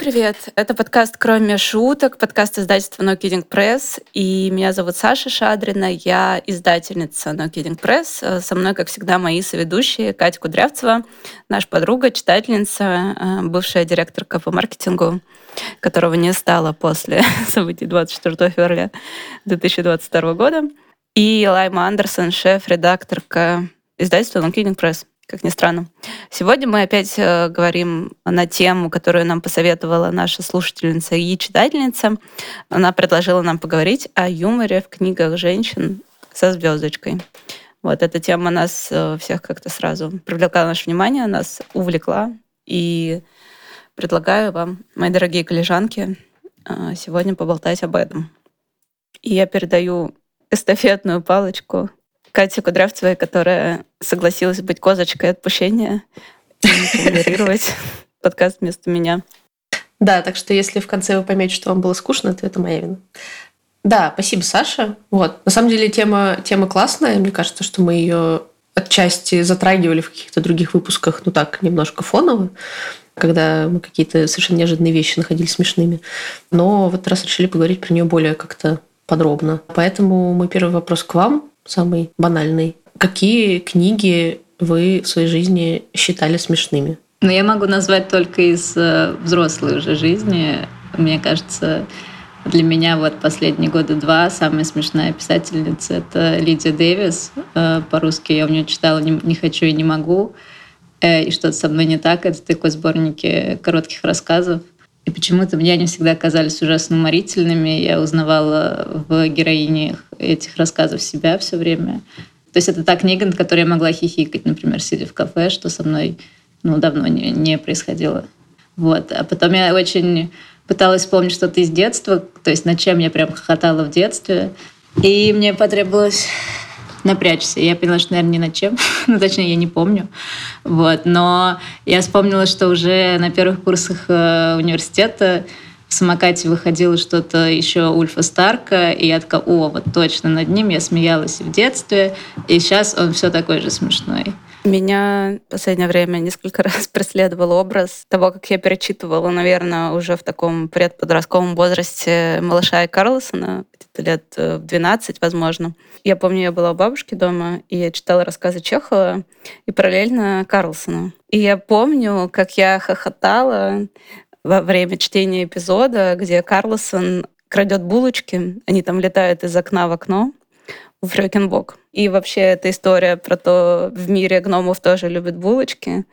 Привет! Это подкаст «Кроме шуток», подкаст издательства No Kidding Press. И меня зовут Саша Шадрина, я издательница No Kidding Press. Со мной, как всегда, мои соведущие Катя Кудрявцева, наша подруга, читательница, э, бывшая директорка по маркетингу, которого не стало после событий 24 февраля 2022 года. И Лайма Андерсон, шеф-редакторка издательства No Kidding Press как ни странно. Сегодня мы опять э, говорим на тему, которую нам посоветовала наша слушательница и читательница. Она предложила нам поговорить о юморе в книгах женщин со звездочкой. Вот эта тема нас э, всех как-то сразу привлекла наше внимание, нас увлекла. И предлагаю вам, мои дорогие коллежанки, э, сегодня поболтать об этом. И я передаю эстафетную палочку Катя Кудрявцевой, которая согласилась быть козочкой отпущения и подкаст вместо меня. Да, так что если в конце вы поймете, что вам было скучно, то это моя вина. Да, спасибо, Саша. Вот. На самом деле тема, тема классная. Мне кажется, что мы ее отчасти затрагивали в каких-то других выпусках, ну так, немножко фоново, когда мы какие-то совершенно неожиданные вещи находили смешными. Но в этот раз решили поговорить про нее более как-то подробно. Поэтому мой первый вопрос к вам самый банальный. Какие книги вы в своей жизни считали смешными? Ну, я могу назвать только из э, взрослой уже жизни. Мне кажется, для меня вот последние года два самая смешная писательница — это Лидия Дэвис. Э, по-русски я у нее читала «Не хочу и не могу». Э, и «Что-то со мной не так» — это такой сборники коротких рассказов. И почему-то мне они всегда казались ужасно уморительными. Я узнавала в героинях этих рассказов себя все время. То есть это та книга, над которой я могла хихикать, например, сидя в кафе, что со мной ну, давно не, не происходило. Вот. А потом я очень пыталась вспомнить что-то из детства, то есть над чем я прям хохотала в детстве. И мне потребовалось напрячься. Я поняла, что, наверное, ни над чем. ну, точнее, я не помню. Вот. Но я вспомнила, что уже на первых курсах э, университета в самокате выходило что-то еще Ульфа Старка, и я такая, о, вот точно, над ним я смеялась и в детстве, и сейчас он все такой же смешной. Меня в последнее время несколько раз преследовал образ того, как я перечитывала, наверное, уже в таком предподростковом возрасте малыша и Карлсона, где-то лет э, в 12, возможно. Я помню, я была у бабушки дома, и я читала рассказы Чехова и параллельно Карлсона. И я помню, как я хохотала во время чтения эпизода, где Карлсон крадет булочки, они там летают из окна в окно, в Фрёкинбок. И вообще эта история про то, в мире гномов тоже любят булочки,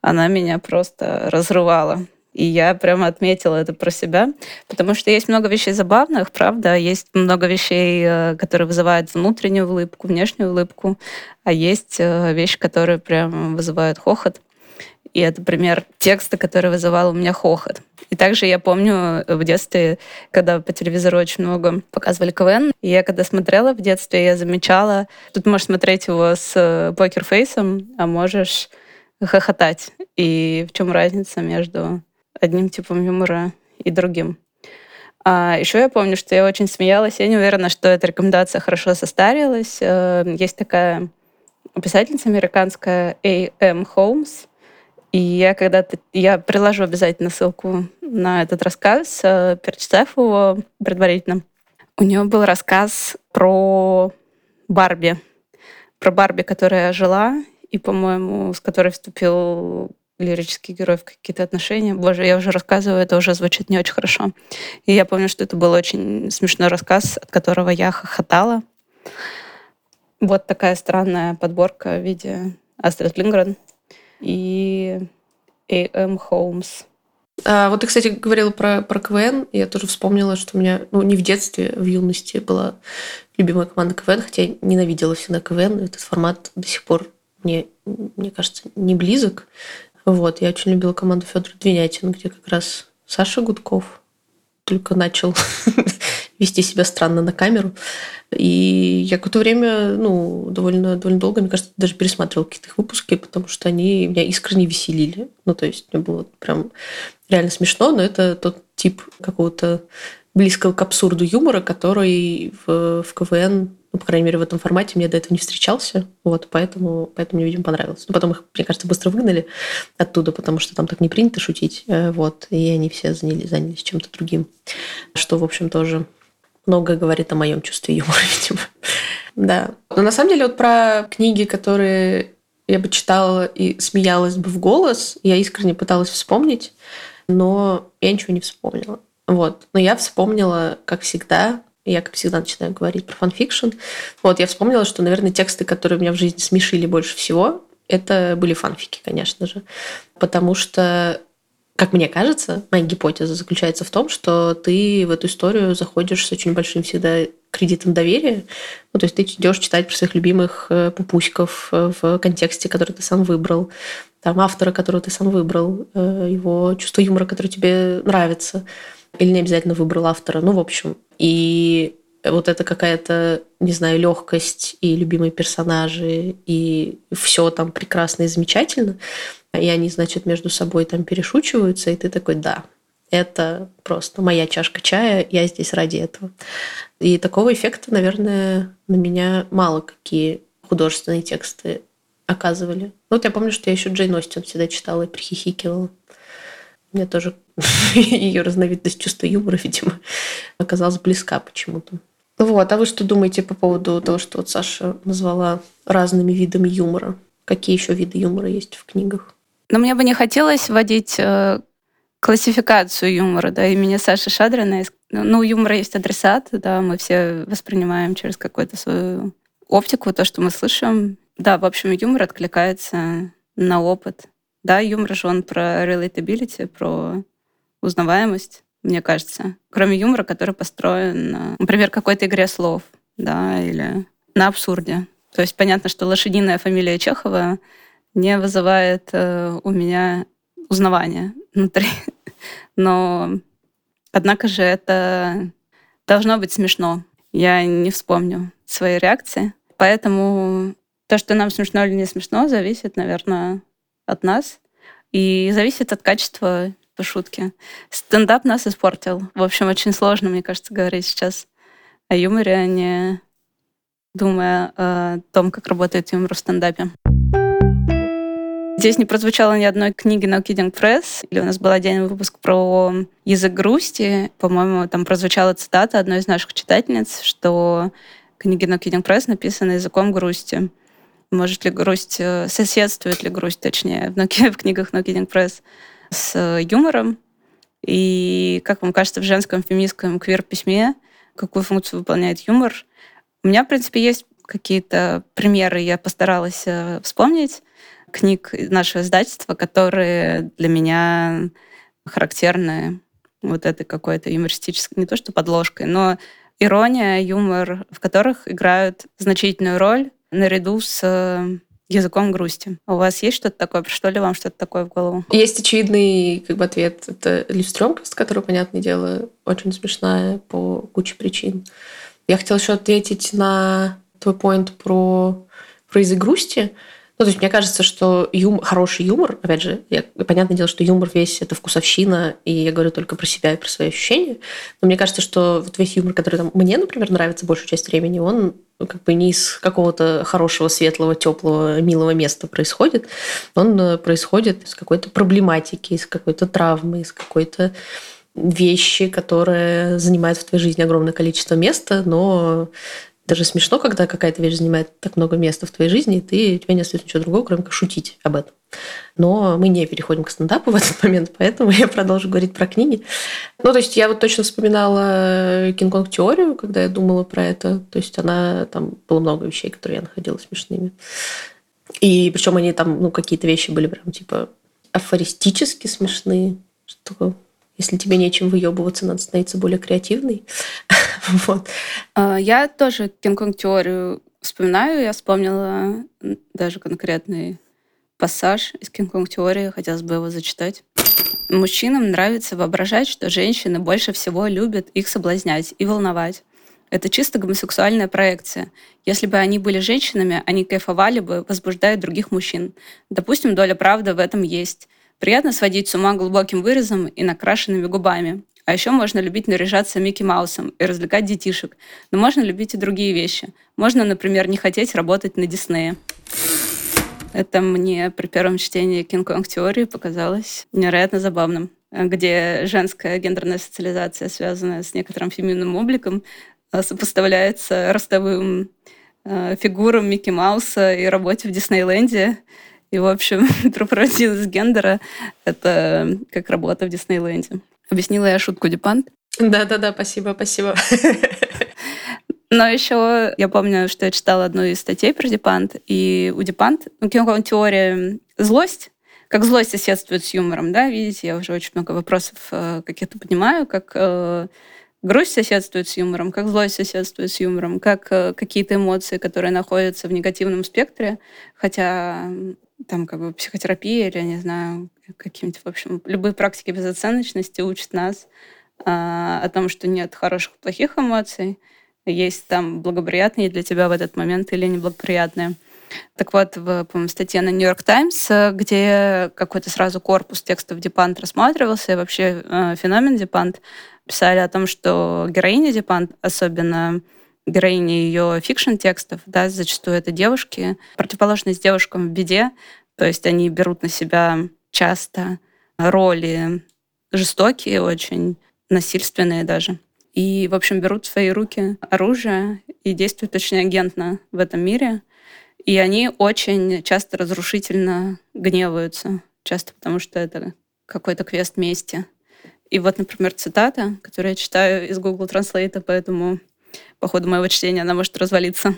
она меня просто разрывала. И я прямо отметила это про себя, потому что есть много вещей забавных, правда, есть много вещей, э, которые вызывают внутреннюю улыбку, внешнюю улыбку, а есть э, вещи, которые прям вызывают хохот. И это пример текста, который вызывал у меня хохот. И также я помню в детстве, когда по телевизору очень много показывали КВН, и я когда смотрела в детстве, я замечала, тут можешь смотреть его с э, покерфейсом, а можешь хохотать. И в чем разница между одним типом юмора и другим? А еще я помню, что я очень смеялась. Я не уверена, что эта рекомендация хорошо состарилась. Э, есть такая писательница американская А.М. Холмс, и я когда-то, я приложу обязательно ссылку на этот рассказ, э, перечитав его предварительно. У нее был рассказ про Барби, про Барби, которая жила, и, по-моему, с которой вступил лирический герой в какие-то отношения. Боже, я уже рассказываю, это уже звучит не очень хорошо. И я помню, что это был очень смешной рассказ, от которого я хохотала. Вот такая странная подборка в виде Астрид Лингрен и A.M. Холмс. А, вот ты, кстати, говорила про, про КВН. Я тоже вспомнила, что у меня, ну, не в детстве, в юности была любимая команда КВН, хотя я ненавидела всегда КВН. Этот формат до сих пор мне, мне кажется, не близок. Вот, я очень любила команду Федора Двинятин, где как раз Саша Гудков только начал вести себя странно на камеру. И я какое-то время, ну, довольно, довольно долго, мне кажется, даже пересматривала какие-то их выпуски, потому что они меня искренне веселили. Ну, то есть мне было прям реально смешно, но это тот тип какого-то близкого к абсурду юмора, который в, в КВН Ну, по крайней мере, в этом формате мне до этого не встречался. Вот, поэтому, поэтому мне, видимо, понравилось. Ну, потом их, мне кажется, быстро выгнали оттуда, потому что там так не принято шутить. Э, вот, и они все занялись, занялись чем-то другим. Что, в общем, тоже многое говорит о моем чувстве юмора, видимо. Да. Но на самом деле вот про книги, которые я бы читала и смеялась бы в голос, я искренне пыталась вспомнить, но я ничего не вспомнила. Вот. Но я вспомнила, как всегда, я, как всегда, начинаю говорить про фанфикшн. Вот, я вспомнила, что, наверное, тексты, которые меня в жизни смешили больше всего, это были фанфики, конечно же. Потому что как мне кажется, моя гипотеза заключается в том, что ты в эту историю заходишь с очень большим всегда кредитом доверия. Ну, то есть ты идешь читать про своих любимых э, пупуськов э, в контексте, который ты сам выбрал, там автора, которого ты сам выбрал, э, его чувство юмора, которое тебе нравится, или не обязательно выбрал автора. Ну, в общем, и вот это какая-то, не знаю, легкость и любимые персонажи, и все там прекрасно и замечательно и они, значит, между собой там перешучиваются, и ты такой, да, это просто моя чашка чая, я здесь ради этого. И такого эффекта, наверное, на меня мало какие художественные тексты оказывали. Вот я помню, что я еще Джейн Остин всегда читала и прихихикивала. Мне тоже ее разновидность чувства юмора, видимо, оказалась близка почему-то. Вот, а вы что думаете по поводу того, что вот Саша назвала разными видами юмора? Какие еще виды юмора есть в книгах? Но мне бы не хотелось вводить э, классификацию юмора, да, имени Саши Шадрина. Ну, у юмора есть адресат, да, мы все воспринимаем через какую-то свою оптику то, что мы слышим. Да, в общем, юмор откликается на опыт. Да, юмор же он про relatability, про узнаваемость, мне кажется. Кроме юмора, который построен на, например, какой-то игре слов, да, или на абсурде. То есть понятно, что лошадиная фамилия Чехова не вызывает э, у меня узнавания внутри. Но, однако же, это должно быть смешно. Я не вспомню свои реакции. Поэтому то, что нам смешно или не смешно, зависит, наверное, от нас. И зависит от качества шутки. Стендап нас испортил. В общем, очень сложно, мне кажется, говорить сейчас о юморе, а не думая о том, как работает юмор в стендапе. Здесь не прозвучало ни одной книги на Kidding Press. Или у нас был отдельный выпуск про язык грусти. По-моему, там прозвучала цитата одной из наших читательниц, что книги на Kidding Press написаны языком грусти. Может ли грусть, э, соседствует ли грусть, точнее, в, в книгах No Kidding Press с юмором? И, как вам кажется, в женском феминистском квир-письме какую функцию выполняет юмор? У меня, в принципе, есть какие-то примеры, я постаралась э, вспомнить книг нашего издательства, которые для меня характерны вот этой какой-то юмористической, не то что подложкой, но ирония, юмор, в которых играют значительную роль наряду с э, языком грусти. У вас есть что-то такое? Пришло ли вам что-то такое в голову? Есть очевидный как бы, ответ. Это Ливстрёмкость, которая, понятное дело, очень смешная по куче причин. Я хотела еще ответить на твой поинт про, про язык грусти. Ну, то есть мне кажется, что юм, хороший юмор, опять же, я, понятное дело, что юмор весь это вкусовщина, и я говорю только про себя и про свои ощущения, но мне кажется, что вот весь юмор, который там, мне, например, нравится большую часть времени, он ну, как бы не из какого-то хорошего, светлого, теплого, милого места происходит, он э, происходит из какой-то проблематики, из какой-то травмы, из какой-то вещи, которые занимают в твоей жизни огромное количество места, но даже смешно, когда какая-то вещь занимает так много места в твоей жизни, и ты, у тебя не остается ничего другого, кроме как шутить об этом. Но мы не переходим к стендапу в этот момент, поэтому я продолжу говорить про книги. Ну, то есть я вот точно вспоминала Кинг-Конг теорию, когда я думала про это. То есть она, там было много вещей, которые я находила смешными. И причем они там, ну, какие-то вещи были прям типа афористически смешные, что если тебе нечем выебываться, надо становиться более креативной. вот. А, я тоже Кинг-Конг-теорию вспоминаю. Я вспомнила даже конкретный пассаж из Кинг-Конг-теории. Хотелось бы его зачитать. Мужчинам нравится воображать, что женщины больше всего любят их соблазнять и волновать. Это чисто гомосексуальная проекция. Если бы они были женщинами, они кайфовали бы, возбуждая других мужчин. Допустим, доля правды в этом есть. Приятно сводить с ума глубоким вырезом и накрашенными губами. А еще можно любить наряжаться Микки Маусом и развлекать детишек. Но можно любить и другие вещи. Можно, например, не хотеть работать на Диснее. Это мне при первом чтении Кинг-Конг теории показалось невероятно забавным где женская гендерная социализация, связанная с некоторым феминным обликом, э, сопоставляется ростовым э, фигурам Микки Мауса и работе в Диснейленде. И, в общем, пропорциональность гендера — это как работа в Диснейленде. Объяснила я шутку Дипант? Да-да-да, спасибо, спасибо. Но еще я помню, что я читала одну из статей про Дипант, и у Дипант, ну, теория злость, как злость соседствует с юмором, да, видите, я уже очень много вопросов э, каких-то понимаю, как э, грусть соседствует с юмором, как злость соседствует с юмором, как э, какие-то эмоции, которые находятся в негативном спектре, хотя там как бы психотерапия или, я не знаю, какие-нибудь, в общем, любые практики безоценочности учат нас а, о том, что нет хороших и плохих эмоций, есть там благоприятные для тебя в этот момент или неблагоприятные. Так вот, в статье на Нью-Йорк Таймс, где какой-то сразу корпус текстов Депант рассматривался, и вообще э, феномен Депант, писали о том, что героиня Депант, особенно героини ее фикшн-текстов, да, зачастую это девушки, противоположность девушкам в беде, то есть они берут на себя часто роли жестокие очень, насильственные даже. И, в общем, берут в свои руки оружие и действуют очень агентно в этом мире. И они очень часто разрушительно гневаются. Часто потому, что это какой-то квест мести. И вот, например, цитата, которую я читаю из Google Translate, поэтому по ходу моего чтения она может развалиться.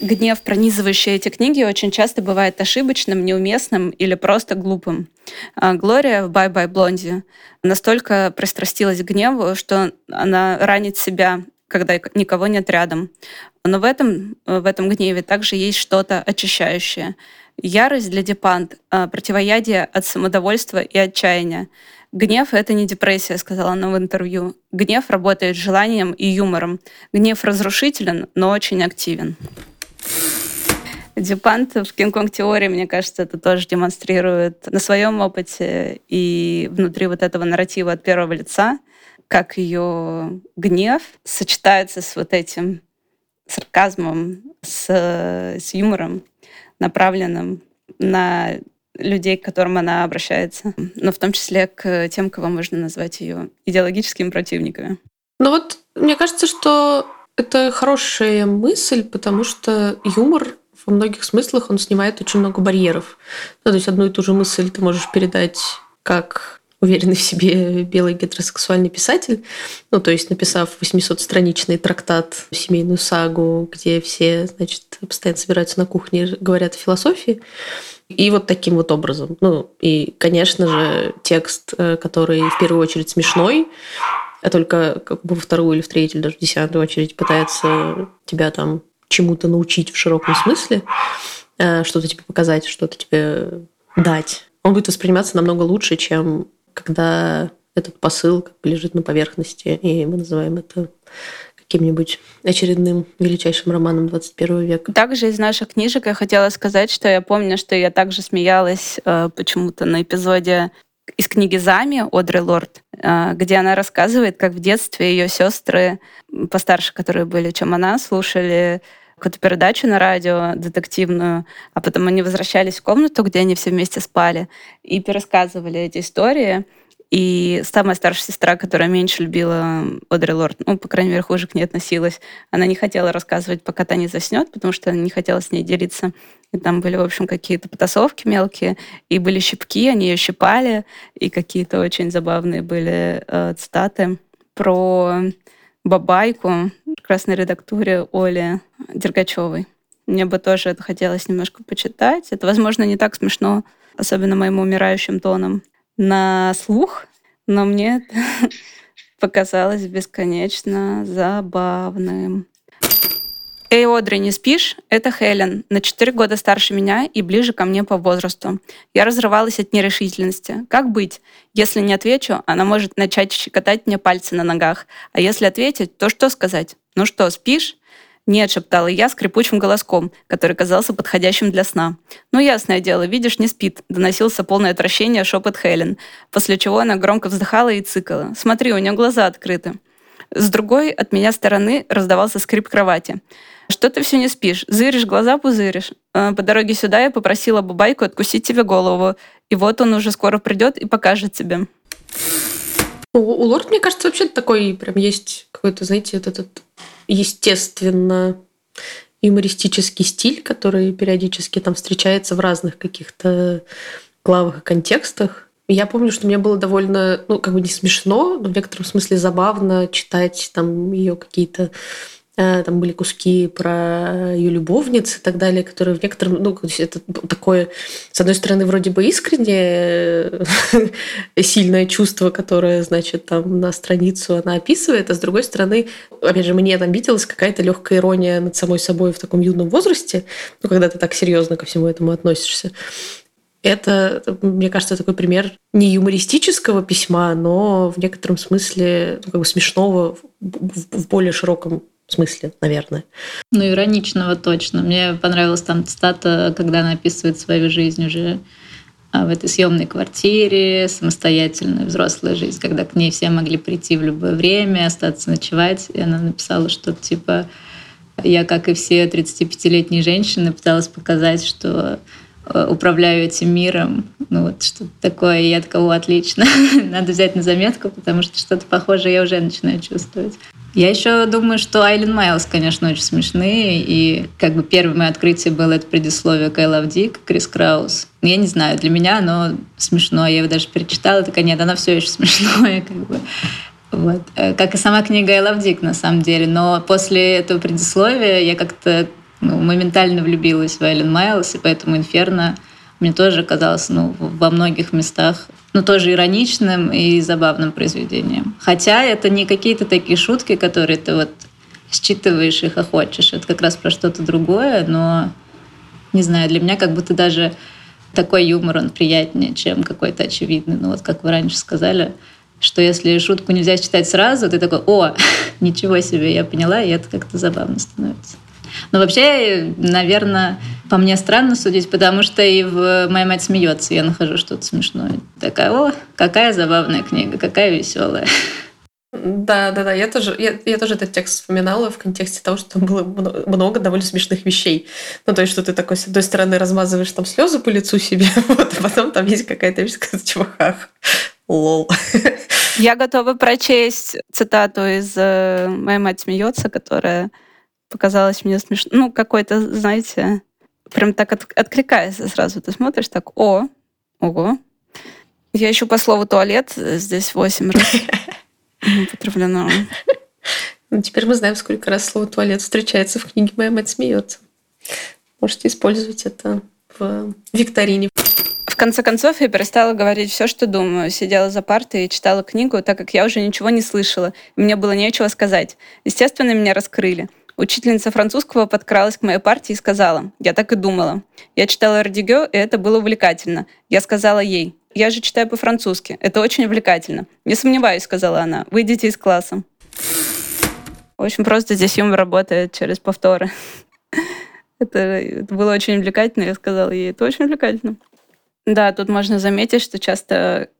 Гнев, пронизывающий эти книги, очень часто бывает ошибочным, неуместным или просто глупым. А Глория в «Бай-бай, Блонди» настолько пристрастилась к гневу, что она ранит себя, когда никого нет рядом. Но в этом, в этом гневе также есть что-то очищающее. Ярость для Депант — противоядие от самодовольства и отчаяния. Гнев — это не депрессия, сказала она в интервью. Гнев работает желанием и юмором. Гнев разрушителен, но очень активен. Дюпант в Кинг-Конг теории, мне кажется, это тоже демонстрирует на своем опыте и внутри вот этого нарратива от первого лица, как ее гнев сочетается с вот этим сарказмом, с, с юмором, направленным на людей, к которым она обращается, но в том числе к тем, кого можно назвать ее идеологическими противниками. Ну вот, мне кажется, что это хорошая мысль, потому что юмор во многих смыслах он снимает очень много барьеров. Ну, то есть одну и ту же мысль ты можешь передать как уверенный в себе белый гетеросексуальный писатель, ну, то есть написав 800-страничный трактат, семейную сагу, где все, значит, постоянно собираются на кухне говорят о философии, и вот таким вот образом. Ну, и, конечно же, текст, э, который в первую очередь смешной, а только как бы во вторую или в третью, или даже в десятую очередь пытается тебя там чему-то научить в широком смысле, э, что-то тебе показать, что-то тебе дать, он будет восприниматься намного лучше, чем когда этот посыл лежит на поверхности, и мы называем это каким-нибудь очередным величайшим романом 21 века. Также из наших книжек я хотела сказать, что я помню, что я также смеялась э, почему-то на эпизоде из книги Зами Одри Лорд, э, где она рассказывает, как в детстве ее сестры постарше, которые были, чем она, слушали какую-то передачу на радио детективную, а потом они возвращались в комнату, где они все вместе спали, и пересказывали эти истории. И самая старшая сестра, которая меньше любила Одри Лорд, ну, по крайней мере, хуже к ней относилась, она не хотела рассказывать, пока та не заснет, потому что не хотела с ней делиться. И там были, в общем, какие-то потасовки мелкие, и были щипки, они ее щипали, и какие-то очень забавные были э, цитаты про бабайку прекрасной редактуре Оли Дергачевой. Мне бы тоже это хотелось немножко почитать. Это, возможно, не так смешно, особенно моим умирающим тоном на слух, но мне это показалось бесконечно забавным. «Эй, Одри, не спишь?» Это Хелен, на 4 года старше меня и ближе ко мне по возрасту. Я разрывалась от нерешительности. Как быть? Если не отвечу, она может начать щекотать мне пальцы на ногах. А если ответить, то что сказать? «Ну что, спишь?» «Нет», — шептала я скрипучим голоском, который казался подходящим для сна. «Ну, ясное дело, видишь, не спит», — доносился полное отвращение шепот Хелен, после чего она громко вздыхала и цикала. «Смотри, у нее глаза открыты». С другой от меня стороны раздавался скрип кровати. «Что ты все не спишь? Зыришь, глаза пузыришь». Э, по дороге сюда я попросила Бабайку откусить тебе голову. И вот он уже скоро придет и покажет тебе. У, у Лорд, мне кажется, вообще такой прям есть какой-то, знаете, вот этот естественно юмористический стиль, который периодически там встречается в разных каких-то главах и контекстах. Я помню, что мне было довольно, ну, как бы не смешно, но в некотором смысле забавно читать там ее какие-то там были куски про ее любовниц и так далее, которые в некотором, ну, это такое, с одной стороны, вроде бы искреннее, сильное чувство, которое, значит, там на страницу она описывает, а с другой стороны, опять же, мне там виделась какая-то легкая ирония над самой собой в таком юном возрасте, ну, когда ты так серьезно ко всему этому относишься. Это, мне кажется, такой пример не юмористического письма, но в некотором смысле ну, как бы смешного в, в более широком смысле, наверное. Ну, ироничного точно. Мне понравилась там цитата, когда она описывает свою жизнь уже а, в этой съемной квартире, самостоятельная взрослая жизнь, когда к ней все могли прийти в любое время, остаться ночевать. И она написала что-то типа «Я, как и все 35-летние женщины, пыталась показать, что э, управляю этим миром. Ну вот что-то такое. Я такая, о, отлично. Надо взять на заметку, потому что что-то похожее я уже начинаю чувствовать. Я еще думаю, что Айлен Майлз, конечно, очень смешные. И как бы первое мое открытие было это предисловие «I love Dick» Крис Краус. Ну, я не знаю, для меня оно смешно. Я его даже перечитала, такая, нет, оно все еще смешное. Как бы. Вот. Э, как и сама книга «I love Dick», на самом деле. Но после этого предисловия я как-то ну, моментально влюбилась в Айлен Майлз, и поэтому «Инферно» мне тоже казалось ну, во многих местах ну, тоже ироничным и забавным произведением. Хотя это не какие-то такие шутки, которые ты вот считываешь и хохочешь. Это как раз про что-то другое, но, не знаю, для меня как будто даже такой юмор, он приятнее, чем какой-то очевидный. Ну вот, как вы раньше сказали, что если шутку нельзя читать сразу, ты такой, о, ничего себе, я поняла, и это как-то забавно становится. Но вообще, наверное, по мне странно судить, потому что и в «Моя мать смеется» я нахожу что-то смешное. Такая, о, какая забавная книга, какая веселая. Да, да, да. Я тоже, я, я тоже этот текст вспоминала в контексте того, что там было много довольно смешных вещей. Ну, то есть, что ты такой, с одной стороны, размазываешь там слезы по лицу себе, вот, а потом там есть какая-то вещь, сказать, чувахах. Лол. Я готова прочесть цитату из э, «Моя мать смеется», которая показалось мне смешно. Ну, какой-то, знаете, прям так от, откликается сразу. Ты смотришь так, о, ого. Я еще по слову туалет здесь восемь раз употреблено. Ну, теперь мы знаем, сколько раз слово туалет встречается в книге «Моя мать смеется». Можете использовать это в викторине. В конце концов, я перестала говорить все, что думаю. Сидела за партой и читала книгу, так как я уже ничего не слышала, и мне было нечего сказать. Естественно, меня раскрыли. Учительница французского подкралась к моей партии и сказала, я так и думала. Я читала Радигё, и это было увлекательно. Я сказала ей, я же читаю по-французски, это очень увлекательно. Не сомневаюсь, сказала она, выйдите из класса. В общем, просто здесь юмор работает через повторы. Это, это было очень увлекательно, я сказала ей, это очень увлекательно. Да, тут можно заметить, что часто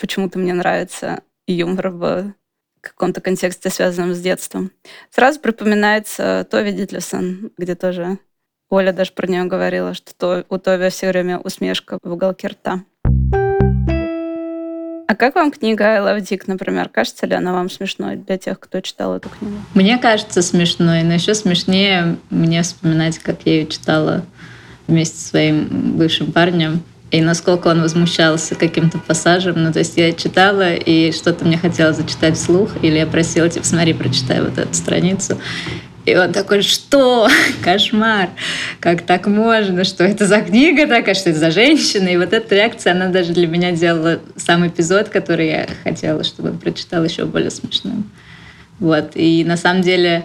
почему-то мне нравится юмор в каком-то контексте, связанном с детством. Сразу припоминается Тови Дитлисон, где тоже Оля даже про нее говорила, что то, у Тови все время усмешка в уголке рта. А как вам книга «I love Dick», например? Кажется ли она вам смешной для тех, кто читал эту книгу? Мне кажется смешной, но еще смешнее мне вспоминать, как я ее читала вместе со своим бывшим парнем и насколько он возмущался каким-то пассажем. Ну, то есть я читала, и что-то мне хотелось зачитать вслух, или я просила, типа, смотри, прочитай вот эту страницу. И он такой, что? Кошмар! Как так можно? Что это за книга такая? Что это за женщина? И вот эта реакция, она даже для меня делала сам эпизод, который я хотела, чтобы он прочитал еще более смешным. Вот. И на самом деле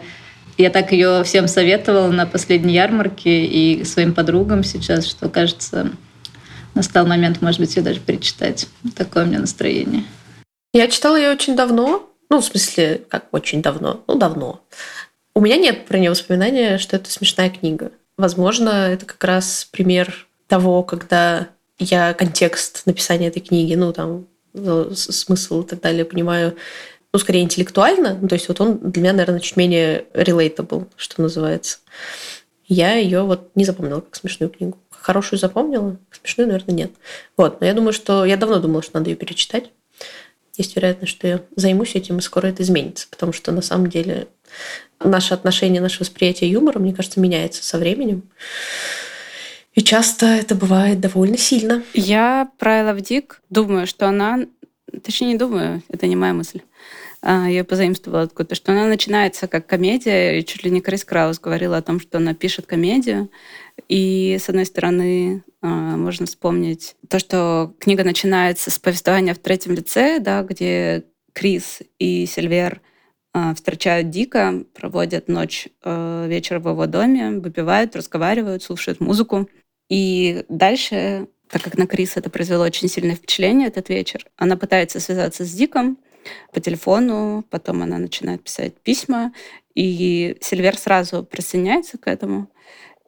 я так ее всем советовала на последней ярмарке и своим подругам сейчас, что, кажется, настал момент, может быть, ее даже перечитать. Такое у меня настроение. Я читала ее очень давно. Ну, в смысле, как очень давно? Ну, давно. У меня нет про нее воспоминания, что это смешная книга. Возможно, это как раз пример того, когда я контекст написания этой книги, ну, там, смысл и так далее понимаю, ну, скорее интеллектуально. Ну, то есть вот он для меня, наверное, чуть менее relatable, что называется. Я ее вот не запомнила как смешную книгу. Хорошую запомнила, смешную, наверное, нет. Вот, но я думаю, что я давно думала, что надо ее перечитать. Есть вероятность, что я займусь этим, и скоро это изменится, потому что на самом деле наше отношение, наше восприятие юмора, мне кажется, меняется со временем. И часто это бывает довольно сильно. Я про Элла Дик думаю, что она... Точнее, не думаю, это не моя мысль. А, я позаимствовала откуда-то, что она начинается как комедия, и чуть ли не Крис Краус говорила о том, что она пишет комедию. И, с одной стороны, а, можно вспомнить то, что книга начинается с повествования в третьем лице, да, где Крис и Сильвер а, встречают Дика, проводят ночь, вечер в его доме, выпивают, разговаривают, слушают музыку. И дальше, так как на Крис это произвело очень сильное впечатление этот вечер, она пытается связаться с Диком по телефону, потом она начинает писать письма, и Сильвер сразу присоединяется к этому.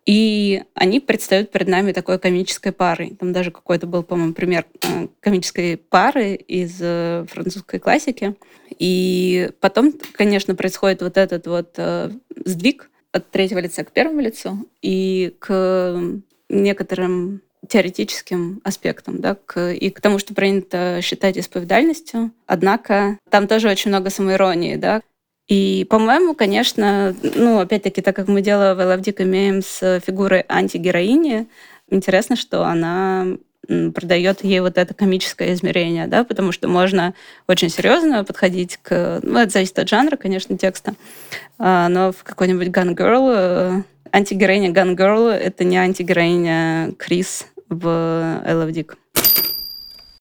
И они предстают перед нами такой комической парой. Там даже какой-то был, по-моему, пример э, комической пары из э, французской классики. И потом, конечно, происходит вот этот вот э, сдвиг от третьего лица к первому лицу и к некоторым теоретическим аспектам, да, к, и к тому, что принято считать исповедальностью. Однако там тоже очень много самоиронии, да. И, по-моему, конечно, ну, опять-таки, так как мы дело в Элавдик имеем с фигурой антигероини, интересно, что она продает ей вот это комическое измерение, да, потому что можно очень серьезно подходить к... Ну, это зависит от жанра, конечно, текста, а, но в какой-нибудь Gun Girl э, антигероиня Gun Girl — это не антигероиня Крис в I Love Dick.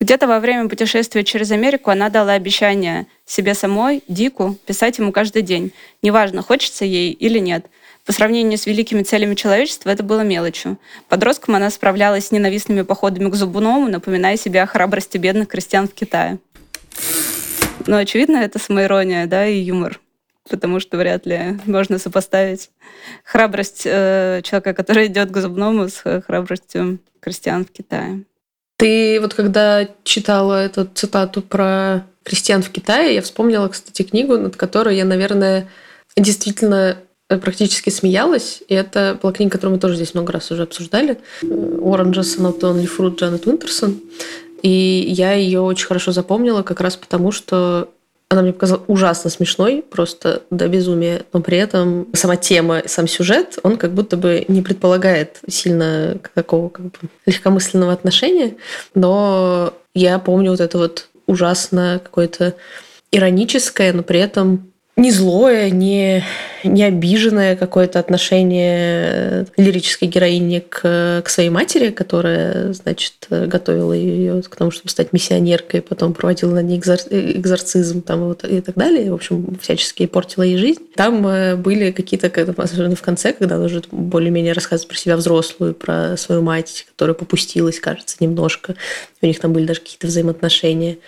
Где-то во время путешествия через Америку она дала обещание себе самой, Дику, писать ему каждый день. Неважно, хочется ей или нет. По сравнению с великими целями человечества это было мелочью. Подростком она справлялась с ненавистными походами к зубному, напоминая себе о храбрости бедных крестьян в Китае. Но, очевидно, это самоирония, да, и юмор потому что вряд ли можно сопоставить храбрость э, человека, который идет к зубному, с храбростью крестьян в Китае. Ты вот когда читала эту цитату про крестьян в Китае, я вспомнила, кстати, книгу, над которой я, наверное, действительно практически смеялась. И это была книга, которую мы тоже здесь много раз уже обсуждали. Oranges Not Only Fruit Джанет Уинтерсон. И я ее очень хорошо запомнила как раз потому, что она мне показалась ужасно смешной, просто до безумия. Но при этом сама тема, сам сюжет, он как будто бы не предполагает сильно такого как бы легкомысленного отношения. Но я помню вот это вот ужасно какое-то ироническое, но при этом не злое, не, не обиженное какое-то отношение лирической героини к, к своей матери, которая, значит, готовила ее к тому, чтобы стать миссионеркой, потом проводила на ней экзор, экзорцизм там, вот, и так далее. В общем, всячески портила ей жизнь. Там э, были какие-то, особенно в конце, когда она уже более-менее рассказывает про себя взрослую, про свою мать, которая попустилась, кажется, немножко. У них там были даже какие-то взаимоотношения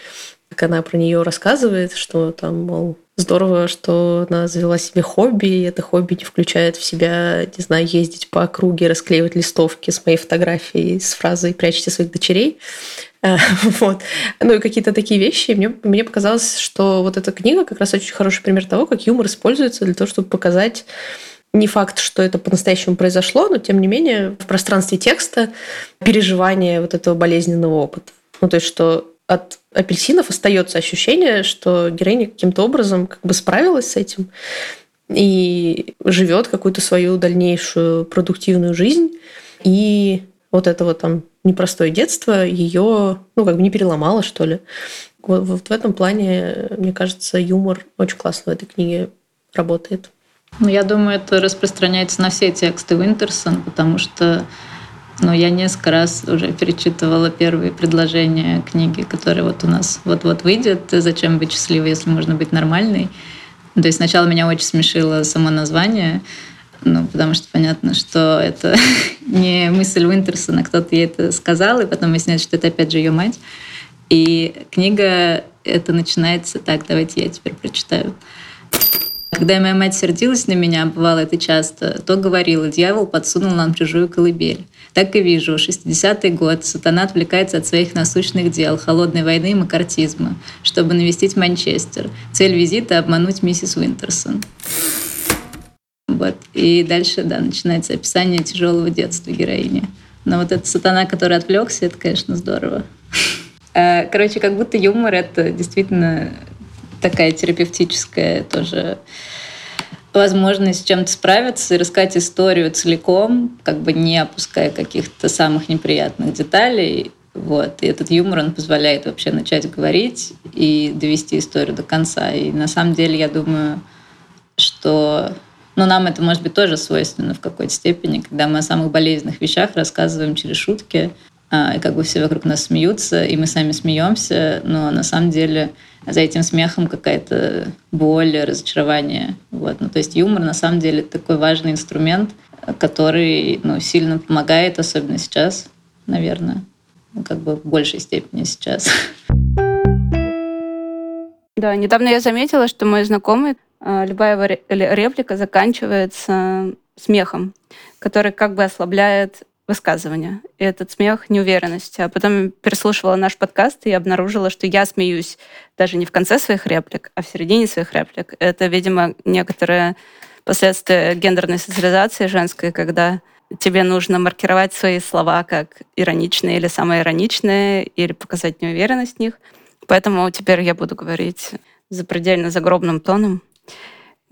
как она про нее рассказывает, что там, мол, здорово, что она завела себе хобби, и это хобби не включает в себя, не знаю, ездить по округе, расклеивать листовки с моей фотографией с фразой «прячьте своих дочерей». Э, вот. Ну и какие-то такие вещи. Мне, мне показалось, что вот эта книга как раз очень хороший пример того, как юмор используется для того, чтобы показать не факт, что это по-настоящему произошло, но тем не менее в пространстве текста переживание вот этого болезненного опыта. Ну, то есть, что от апельсинов остается ощущение, что героиня каким-то образом как бы справилась с этим и живет какую-то свою дальнейшую продуктивную жизнь. И вот это вот там непростое детство ее, ну, как бы не переломало, что ли. Вот, вот в этом плане, мне кажется, юмор очень классно в этой книге работает. Ну, я думаю, это распространяется на все тексты Уинтерсон, потому что но я несколько раз уже перечитывала первые предложения книги, которые вот у нас вот-вот выйдет. «Зачем быть счастливой, если можно быть нормальной?» То есть сначала меня очень смешило само название, ну, потому что понятно, что это не мысль Уинтерсона, кто-то ей это сказал, и потом выясняется, что это опять же ее мать. И книга это начинается так, давайте я теперь прочитаю. Когда моя мать сердилась на меня, бывало это часто, то говорила, дьявол подсунул нам чужую колыбель. Так и вижу, 60-й год, сатана отвлекается от своих насущных дел, холодной войны и макартизма, чтобы навестить Манчестер. Цель визита — обмануть миссис Уинтерсон. Вот. И дальше, да, начинается описание тяжелого детства героини. Но вот этот сатана, который отвлекся, это, конечно, здорово. Э, короче, как будто юмор — это действительно такая терапевтическая тоже возможность с чем-то справиться и рассказать историю целиком, как бы не опуская каких-то самых неприятных деталей. Вот. И этот юмор, он позволяет вообще начать говорить и довести историю до конца. И на самом деле, я думаю, что ну, нам это может быть тоже свойственно в какой-то степени, когда мы о самых болезненных вещах рассказываем через шутки, а, и как бы все вокруг нас смеются, и мы сами смеемся, но на самом деле за этим смехом какая-то боль, разочарование. Вот. Ну, то есть юмор на самом деле такой важный инструмент, который ну, сильно помогает, особенно сейчас, наверное, ну, как бы в большей степени сейчас. Да, недавно я заметила, что мой знакомый, а, любая его реплика заканчивается смехом, который как бы ослабляет высказывания. И этот смех неуверенности. А потом переслушивала наш подкаст и обнаружила, что я смеюсь даже не в конце своих реплик, а в середине своих реплик. Это, видимо, некоторые последствия гендерной социализации женской, когда тебе нужно маркировать свои слова как ироничные или самые ироничные, или показать неуверенность в них. Поэтому теперь я буду говорить запредельно загробным тоном.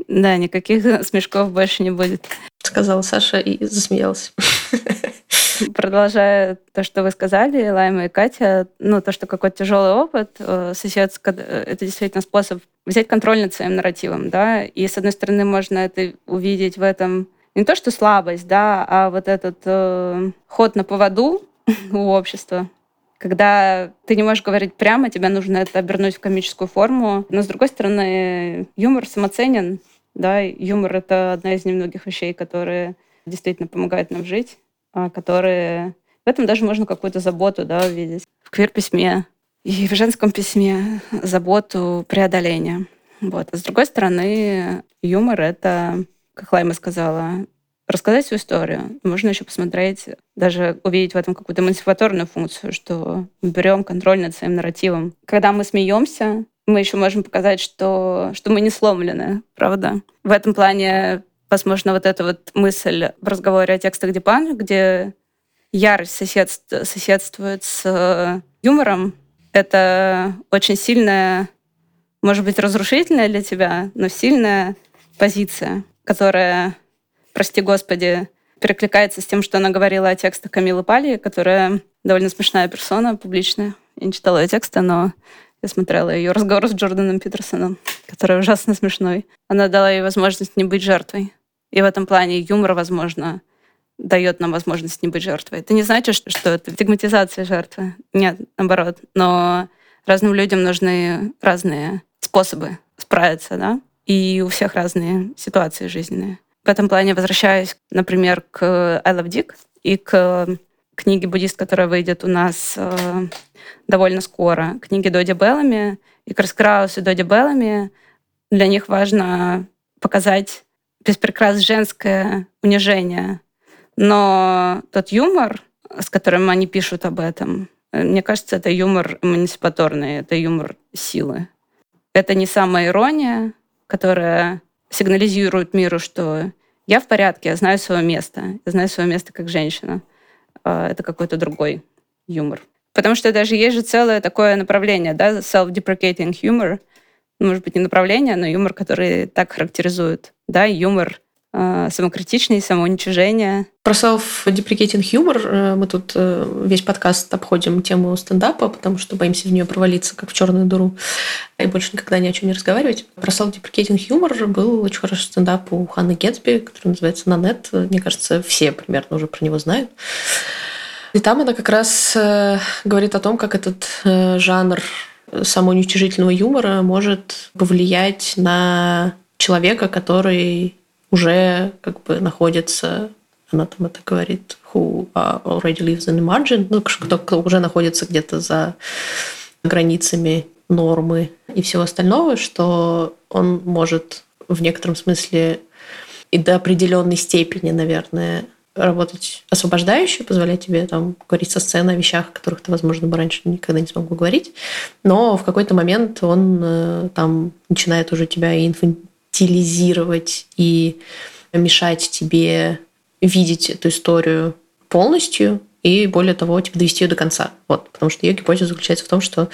Да, никаких смешков больше не будет. Сказала Саша и засмеялась. Продолжая то, что вы сказали, Лайма и Катя, ну, то, что какой-то тяжелый опыт, э, соседско, это действительно способ взять контроль над своим нарративом, да, и, с одной стороны, можно это увидеть в этом не то, что слабость, да, а вот этот э, ход на поводу у общества, когда ты не можешь говорить прямо, тебе нужно это обернуть в комическую форму. Но, с другой стороны, юмор самоценен, да, юмор — это одна из немногих вещей, которые действительно помогают нам жить. А, которые... В этом даже можно какую-то заботу да, увидеть. В квир-письме и в женском письме заботу преодоления. Вот. С другой стороны, юмор — это, как Лайма сказала, рассказать свою историю. Можно еще посмотреть, даже увидеть в этом какую-то эмансипаторную функцию, что мы берем контроль над своим нарративом. Когда мы смеемся, мы еще можем показать, что, что мы не сломлены, правда? В этом плане возможно, вот эта вот мысль в разговоре о текстах Дипан, где ярость соседств, соседствует с э, юмором, это очень сильная, может быть, разрушительная для тебя, но сильная позиция, которая, прости господи, перекликается с тем, что она говорила о текстах Камилы Пали, которая довольно смешная персона, публичная. Я не читала ее тексты, но я смотрела ее разговор с Джорданом Питерсоном, который ужасно смешной. Она дала ей возможность не быть жертвой. И в этом плане юмор, возможно, дает нам возможность не быть жертвой. Это не значит, что это стигматизация жертвы. Нет, наоборот. Но разным людям нужны разные способы справиться, да? И у всех разные ситуации жизненные. В этом плане возвращаюсь, например, к I Love Dick и к книге «Буддист», которая выйдет у нас э, довольно скоро, книге Доди Беллами. И Крис Краус и Доди Беллами для них важно показать без прикрас женское унижение. Но тот юмор, с которым они пишут об этом, мне кажется, это юмор эмансипаторный, это юмор силы. Это не самая ирония, которая сигнализирует миру, что я в порядке, я знаю свое место, я знаю свое место как женщина. А это какой-то другой юмор. Потому что даже есть же целое такое направление, да, self-deprecating humor, может быть, не направление, но юмор, который так характеризует. Да, юмор э, самокритичный, самоуничижение. Про self-deprecating humor э, мы тут э, весь подкаст обходим тему стендапа, потому что боимся в нее провалиться, как в черную дыру, и больше никогда ни о чем не разговаривать. Про self-deprecating humor был очень хороший стендап у Ханны Гетсби, который называется «Нанет». Мне кажется, все примерно уже про него знают. И там она как раз говорит о том, как этот жанр самоуничижительного юмора может повлиять на человека, который уже как бы находится, она там это говорит, who already lives in the margin, ну, кто, кто уже находится где-то за границами нормы и всего остального, что он может в некотором смысле и до определенной степени, наверное, работать освобождающе, позволять тебе там говорить со сцены о вещах, о которых ты, возможно, бы раньше никогда не смог бы говорить. Но в какой-то момент он э, там начинает уже тебя инфантилизировать и мешать тебе видеть эту историю полностью и, более того, типа, довести ее до конца. Вот. Потому что ее гипотеза заключается в том, что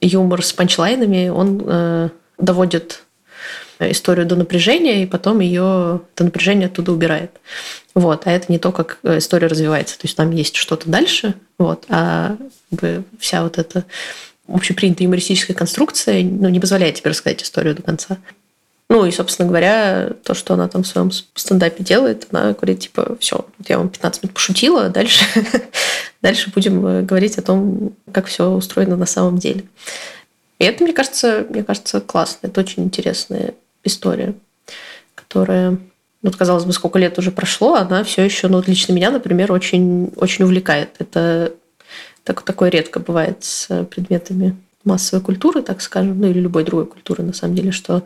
юмор с панчлайнами, он э, доводит историю до напряжения, и потом ее это напряжение оттуда убирает. Вот. А это не то, как э, история развивается. То есть там есть что-то дальше, вот, а вся вот эта общепринятая юмористическая конструкция ну, не позволяет тебе рассказать историю до конца. Ну и, собственно говоря, то, что она там в своем стендапе делает, она говорит, типа, все, вот я вам 15 минут пошутила, дальше, дальше будем э, говорить о том, как все устроено на самом деле. И это, мне кажется, мне кажется, классно. Это очень интересная история, которая, вот казалось бы, сколько лет уже прошло, она все еще, ну, вот лично меня, например, очень, очень увлекает. Это так, такое редко бывает с предметами массовой культуры, так скажем, ну или любой другой культуры, на самом деле, что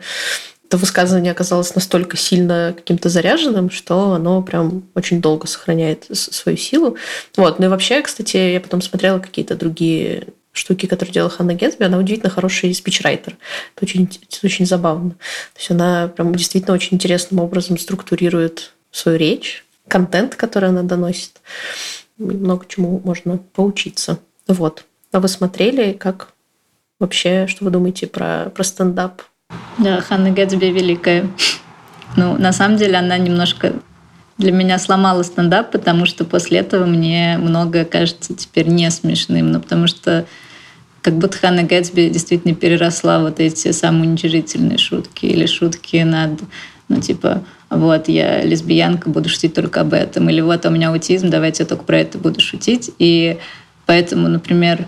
это высказывание оказалось настолько сильно каким-то заряженным, что оно прям очень долго сохраняет свою силу. Вот. Ну и вообще, кстати, я потом смотрела какие-то другие штуки, которые делала Ханна Гетсби, она удивительно хороший спичрайтер. Это очень, это очень забавно. То есть она прям действительно очень интересным образом структурирует свою речь, контент, который она доносит. Много чему можно поучиться. Вот. А вы смотрели, как вообще, что вы думаете про, про стендап? Да, Ханна Гэтсби великая. Ну, на самом деле, она немножко для меня сломала стендап, потому что после этого мне многое кажется теперь не смешным. Ну, потому что как будто Ханна Гэтсби действительно переросла вот эти самоуничижительные шутки или шутки над, ну, типа, вот, я лесбиянка, буду шутить только об этом, или вот, у меня аутизм, давайте я только про это буду шутить. И поэтому, например,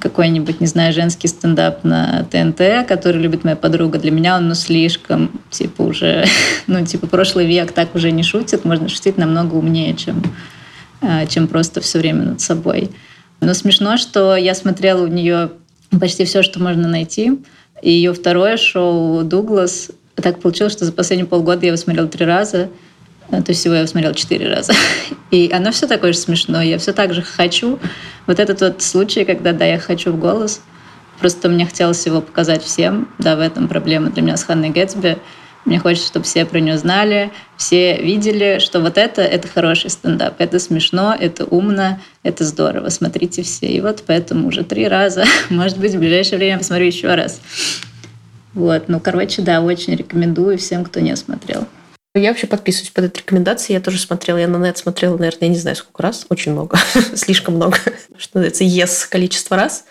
какой-нибудь, не знаю, женский стендап на ТНТ, который любит моя подруга, для меня он, ну, слишком, типа, уже, ну, типа, прошлый век так уже не шутит, можно шутить намного умнее, чем, э, чем просто все время над собой. Но смешно, что я смотрела у нее почти все, что можно найти. И ее второе шоу «Дуглас» так получилось, что за последние полгода я его смотрела три раза. Э, то есть всего я его смотрела четыре раза. И оно все такое же смешное. Я все так же хочу. Вот этот вот случай, когда, да, я хочу в голос. Просто мне хотелось его показать всем. Да, в этом проблема для меня с Ханной Гэтсби. Мне хочется, чтобы все про нее знали, все видели, что вот это — это хороший стендап, это смешно, это умно, это здорово, смотрите все. И вот поэтому уже три раза, может быть, в ближайшее время посмотрю еще раз. Вот, ну, короче, да, очень рекомендую всем, кто не смотрел. Я вообще подписываюсь под эти рекомендации. Я тоже смотрела. Я на нет смотрела, наверное, я не знаю, сколько раз. Очень много. Слишком много. Что называется, yes количество раз.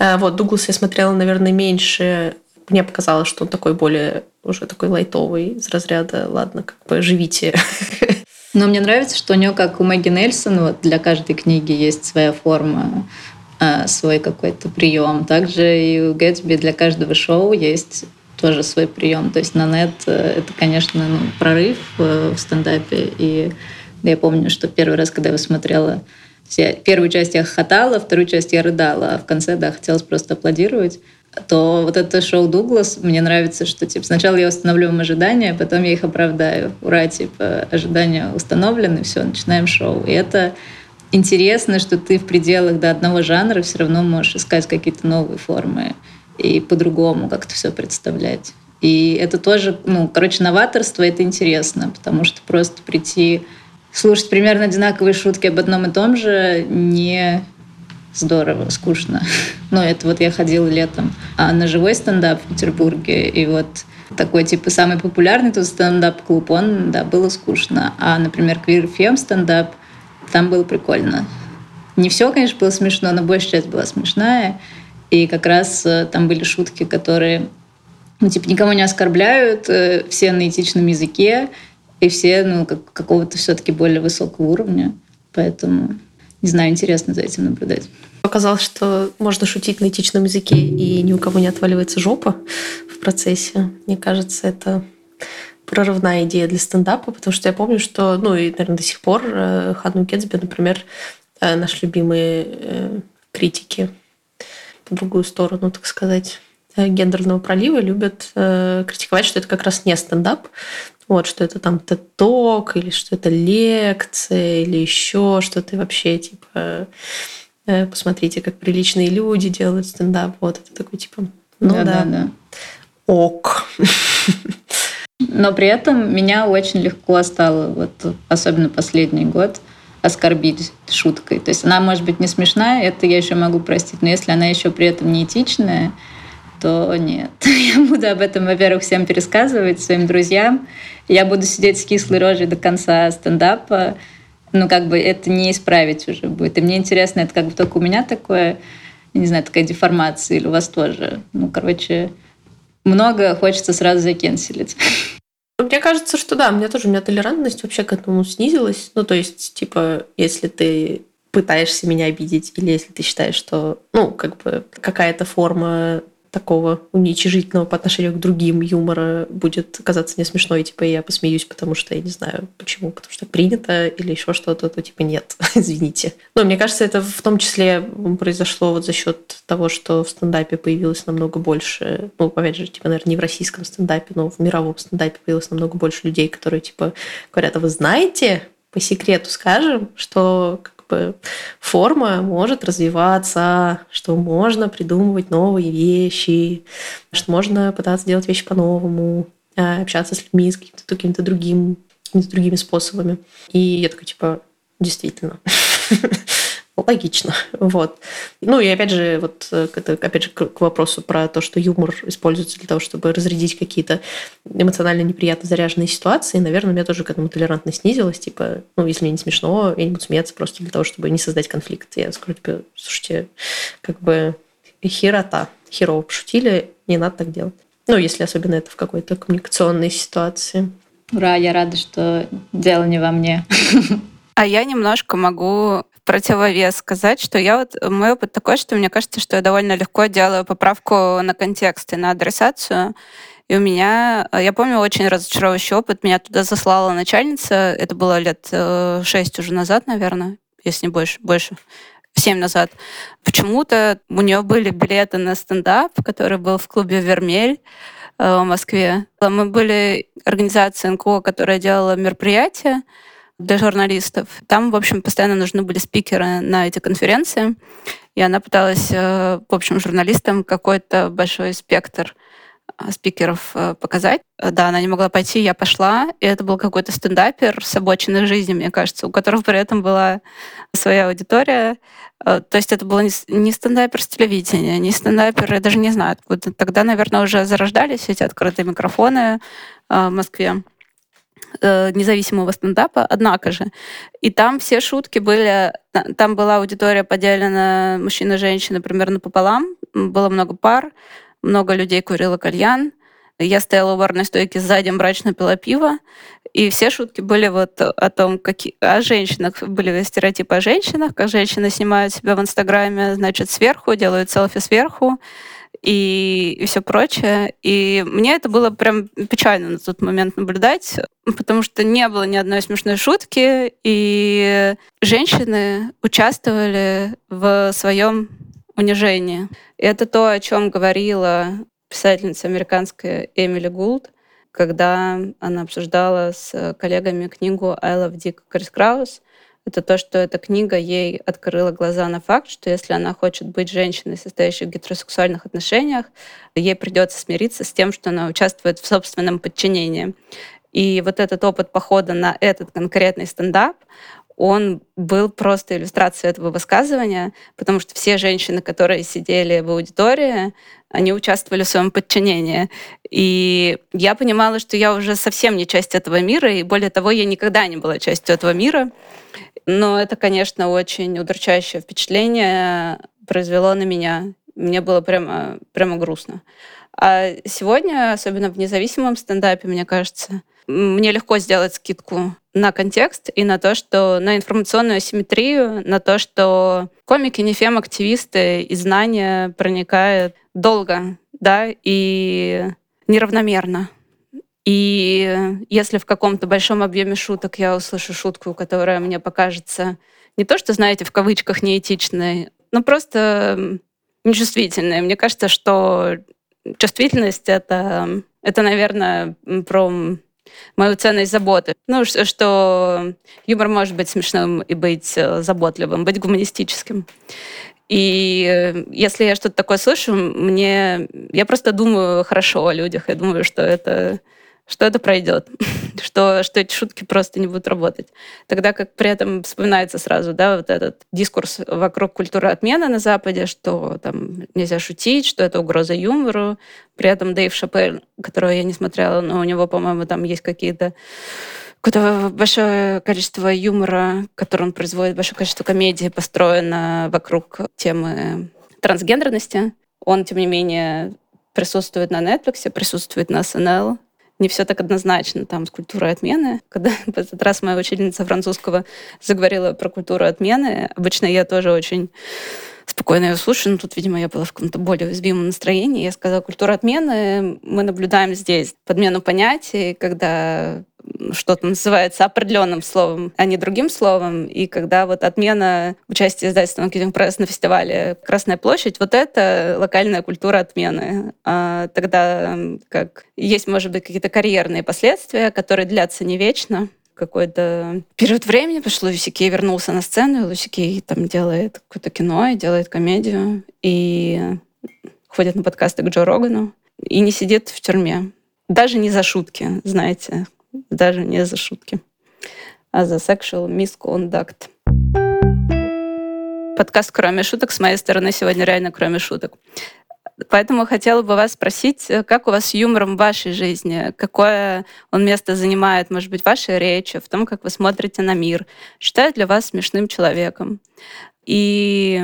А вот Дуглас я смотрела, наверное, меньше мне показалось, что он такой более уже такой лайтовый из разряда «ладно, как бы живите». Но мне нравится, что у него, как у Мэгги Нельсон, вот для каждой книги есть своя форма, а, свой какой-то прием. Также и у Гэтсби для каждого шоу есть тоже свой прием. То есть на нет э, это, конечно, ну, прорыв э, в стендапе. И я помню, что первый раз, когда я его смотрела, первую часть я хохотала, вторую часть я рыдала, а в конце, да, хотелось просто аплодировать то вот это шоу Дуглас, мне нравится, что типа сначала я установлю им ожидания, потом я их оправдаю. Ура, типа ожидания установлены, все, начинаем шоу. И это интересно, что ты в пределах до одного жанра все равно можешь искать какие-то новые формы и по-другому как-то все представлять. И это тоже, ну, короче, новаторство — это интересно, потому что просто прийти слушать примерно одинаковые шутки об одном и том же не здорово, скучно. Но это вот я ходила летом а на живой стендап в Петербурге, и вот такой, типа, самый популярный тут стендап-клуб, он, да, было скучно. А, например, Queer FM стендап, там было прикольно. Не все, конечно, было смешно, но большая часть была смешная. И как раз э, там были шутки, которые, ну, типа, никого не оскорбляют, э, все на этичном языке, и все, ну, как, какого-то все-таки более высокого уровня. Поэтому не знаю, интересно за этим наблюдать. Оказалось, что можно шутить на этичном языке, и ни у кого не отваливается жопа в процессе. Мне кажется, это прорывная идея для стендапа, потому что я помню, что, ну и, наверное, до сих пор э, Ханну Кетсби, например, э, наши любимые э, критики по другую сторону, так сказать, гендерного пролива любят критиковать, что это как раз не стендап, вот, что это там ток или что это лекция, или еще что-то вообще, типа, посмотрите, как приличные люди делают стендап. Вот, это такой, типа, ну да, да, да. ок. Но при этом меня очень легко стало, вот особенно последний год, оскорбить шуткой. То есть она может быть не смешная, это я еще могу простить, но если она еще при этом неэтичная, то нет. Я буду об этом, во-первых, всем пересказывать, своим друзьям. Я буду сидеть с кислой рожей до конца стендапа. Ну, как бы это не исправить уже будет. И мне интересно, это как бы только у меня такое, не знаю, такая деформация или у вас тоже. Ну, короче, много хочется сразу закенселить. Мне кажется, что да, у меня тоже, у меня толерантность вообще к этому снизилась. Ну, то есть, типа, если ты пытаешься меня обидеть, или если ты считаешь, что, ну, как бы какая-то форма такого уничижительного по отношению к другим юмора будет казаться не смешной, типа я посмеюсь, потому что я не знаю почему, потому что принято или еще что-то, то типа нет, извините. Но мне кажется, это в том числе произошло вот за счет того, что в стендапе появилось намного больше, ну, опять же, типа, наверное, не в российском стендапе, но в мировом стендапе появилось намного больше людей, которые, типа, говорят, а вы знаете, по секрету скажем, что бы форма может развиваться, что можно придумывать новые вещи, что можно пытаться делать вещи по-новому, а, общаться с людьми с каким-то каким другим, какими-то другими способами. И я такой, типа, действительно. логично. Вот. Ну и опять же, вот э, это, опять же, к вопросу про то, что юмор используется для того, чтобы разрядить какие-то эмоционально неприятно заряженные ситуации, наверное, у меня тоже к этому толерантность снизилась. Типа, ну, если мне не смешно, я не буду смеяться просто для того, чтобы не создать конфликт. Я скажу тебе, слушайте, как бы херота. Херово пошутили, не надо так делать. Ну, если особенно это в какой-то коммуникационной ситуации. Ура, я рада, что дело не во мне. А я немножко могу противовес сказать, что я вот мой опыт такой, что мне кажется, что я довольно легко делаю поправку на контекст и на адресацию. И у меня, я помню, очень разочаровывающий опыт. Меня туда заслала начальница. Это было лет э, шесть уже назад, наверное, если не больше. Больше семь назад. Почему-то у нее были билеты на стендап, который был в клубе «Вермель» э, в Москве. Мы были организацией НКО, которая делала мероприятия, для журналистов. Там, в общем, постоянно нужны были спикеры на эти конференции, и она пыталась, э, в общем, журналистам какой-то большой спектр э, спикеров э, показать. Да, она не могла пойти, я пошла, и это был какой-то стендапер с обочиной жизни, мне кажется, у которого при этом была своя аудитория. То есть это был не стендапер с телевидения, не стендапер, я даже не знаю, откуда. Тогда, наверное, уже зарождались эти открытые микрофоны в Москве. Э, независимого стендапа, однако же. И там все шутки были... Там была аудитория поделена мужчина и женщина примерно пополам. Было много пар, много людей курило кальян. Я стояла у барной стойки сзади, мрачно пила пиво. И все шутки были вот о том, какие, о женщинах. Были стереотипы о женщинах, как женщины снимают себя в Инстаграме, значит, сверху, делают селфи сверху и, все прочее. И мне это было прям печально на тот момент наблюдать, потому что не было ни одной смешной шутки, и женщины участвовали в своем унижении. И это то, о чем говорила писательница американская Эмили Гулд, когда она обсуждала с коллегами книгу «I love Dick» Крис Краус, это то, что эта книга ей открыла глаза на факт, что если она хочет быть женщиной, состоящей в гетеросексуальных отношениях, ей придется смириться с тем, что она участвует в собственном подчинении. И вот этот опыт похода на этот конкретный стендап, он был просто иллюстрацией этого высказывания, потому что все женщины, которые сидели в аудитории, они участвовали в своем подчинении. И я понимала, что я уже совсем не часть этого мира, и более того, я никогда не была частью этого мира. Но это, конечно, очень удручающее впечатление произвело на меня. Мне было прямо, прямо грустно. А сегодня, особенно в независимом стендапе, мне кажется, мне легко сделать скидку на контекст и на то, что на информационную асимметрию, на то, что комики, не фем-активисты и знания проникают долго, да, и неравномерно. И если в каком-то большом объеме шуток я услышу шутку, которая мне покажется не то, что, знаете, в кавычках неэтичной, но просто нечувствительной, мне кажется, что чувствительность — это, это, наверное, про мою ценность заботы. Ну, что юмор может быть смешным и быть э, заботливым, быть гуманистическим. И э, если я что-то такое слышу, мне я просто думаю хорошо о людях. Я думаю, что это что это пройдет, что, что эти шутки просто не будут работать. Тогда как при этом вспоминается сразу да, вот этот дискурс вокруг культуры отмены на Западе, что там нельзя шутить, что это угроза юмору. При этом Дэйв Шапель, которого я не смотрела, но у него, по-моему, там есть какие-то какое-то большое количество юмора, который он производит, большое количество комедии построено вокруг темы трансгендерности. Он, тем не менее, присутствует на Netflix, присутствует на SNL, не все так однозначно там с культурой отмены. Когда в этот раз моя учительница французского заговорила про культуру отмены, обычно я тоже очень спокойно ее слушаю, но тут, видимо, я была в каком-то более уязвимом настроении. Я сказала, культура отмены мы наблюдаем здесь. Подмену понятий, когда что-то называется определенным словом, а не другим словом. И когда вот отмена участия издательства Marketing Press на фестивале «Красная площадь», вот это локальная культура отмены. А тогда как есть, может быть, какие-то карьерные последствия, которые длятся не вечно, какой-то период времени, потому что Луиси Кей вернулся на сцену, и Луиси Кей там делает какое-то кино и делает комедию, и ходит на подкасты к Джо Рогану, и не сидит в тюрьме. Даже не за шутки, знаете, даже не за шутки, а за sexual misconduct. Подкаст «Кроме шуток» с моей стороны сегодня реально «Кроме шуток». Поэтому хотела бы вас спросить, как у вас с юмором в вашей жизни? Какое он место занимает, может быть, в вашей речи, в том, как вы смотрите на мир? Считают ли вас смешным человеком? И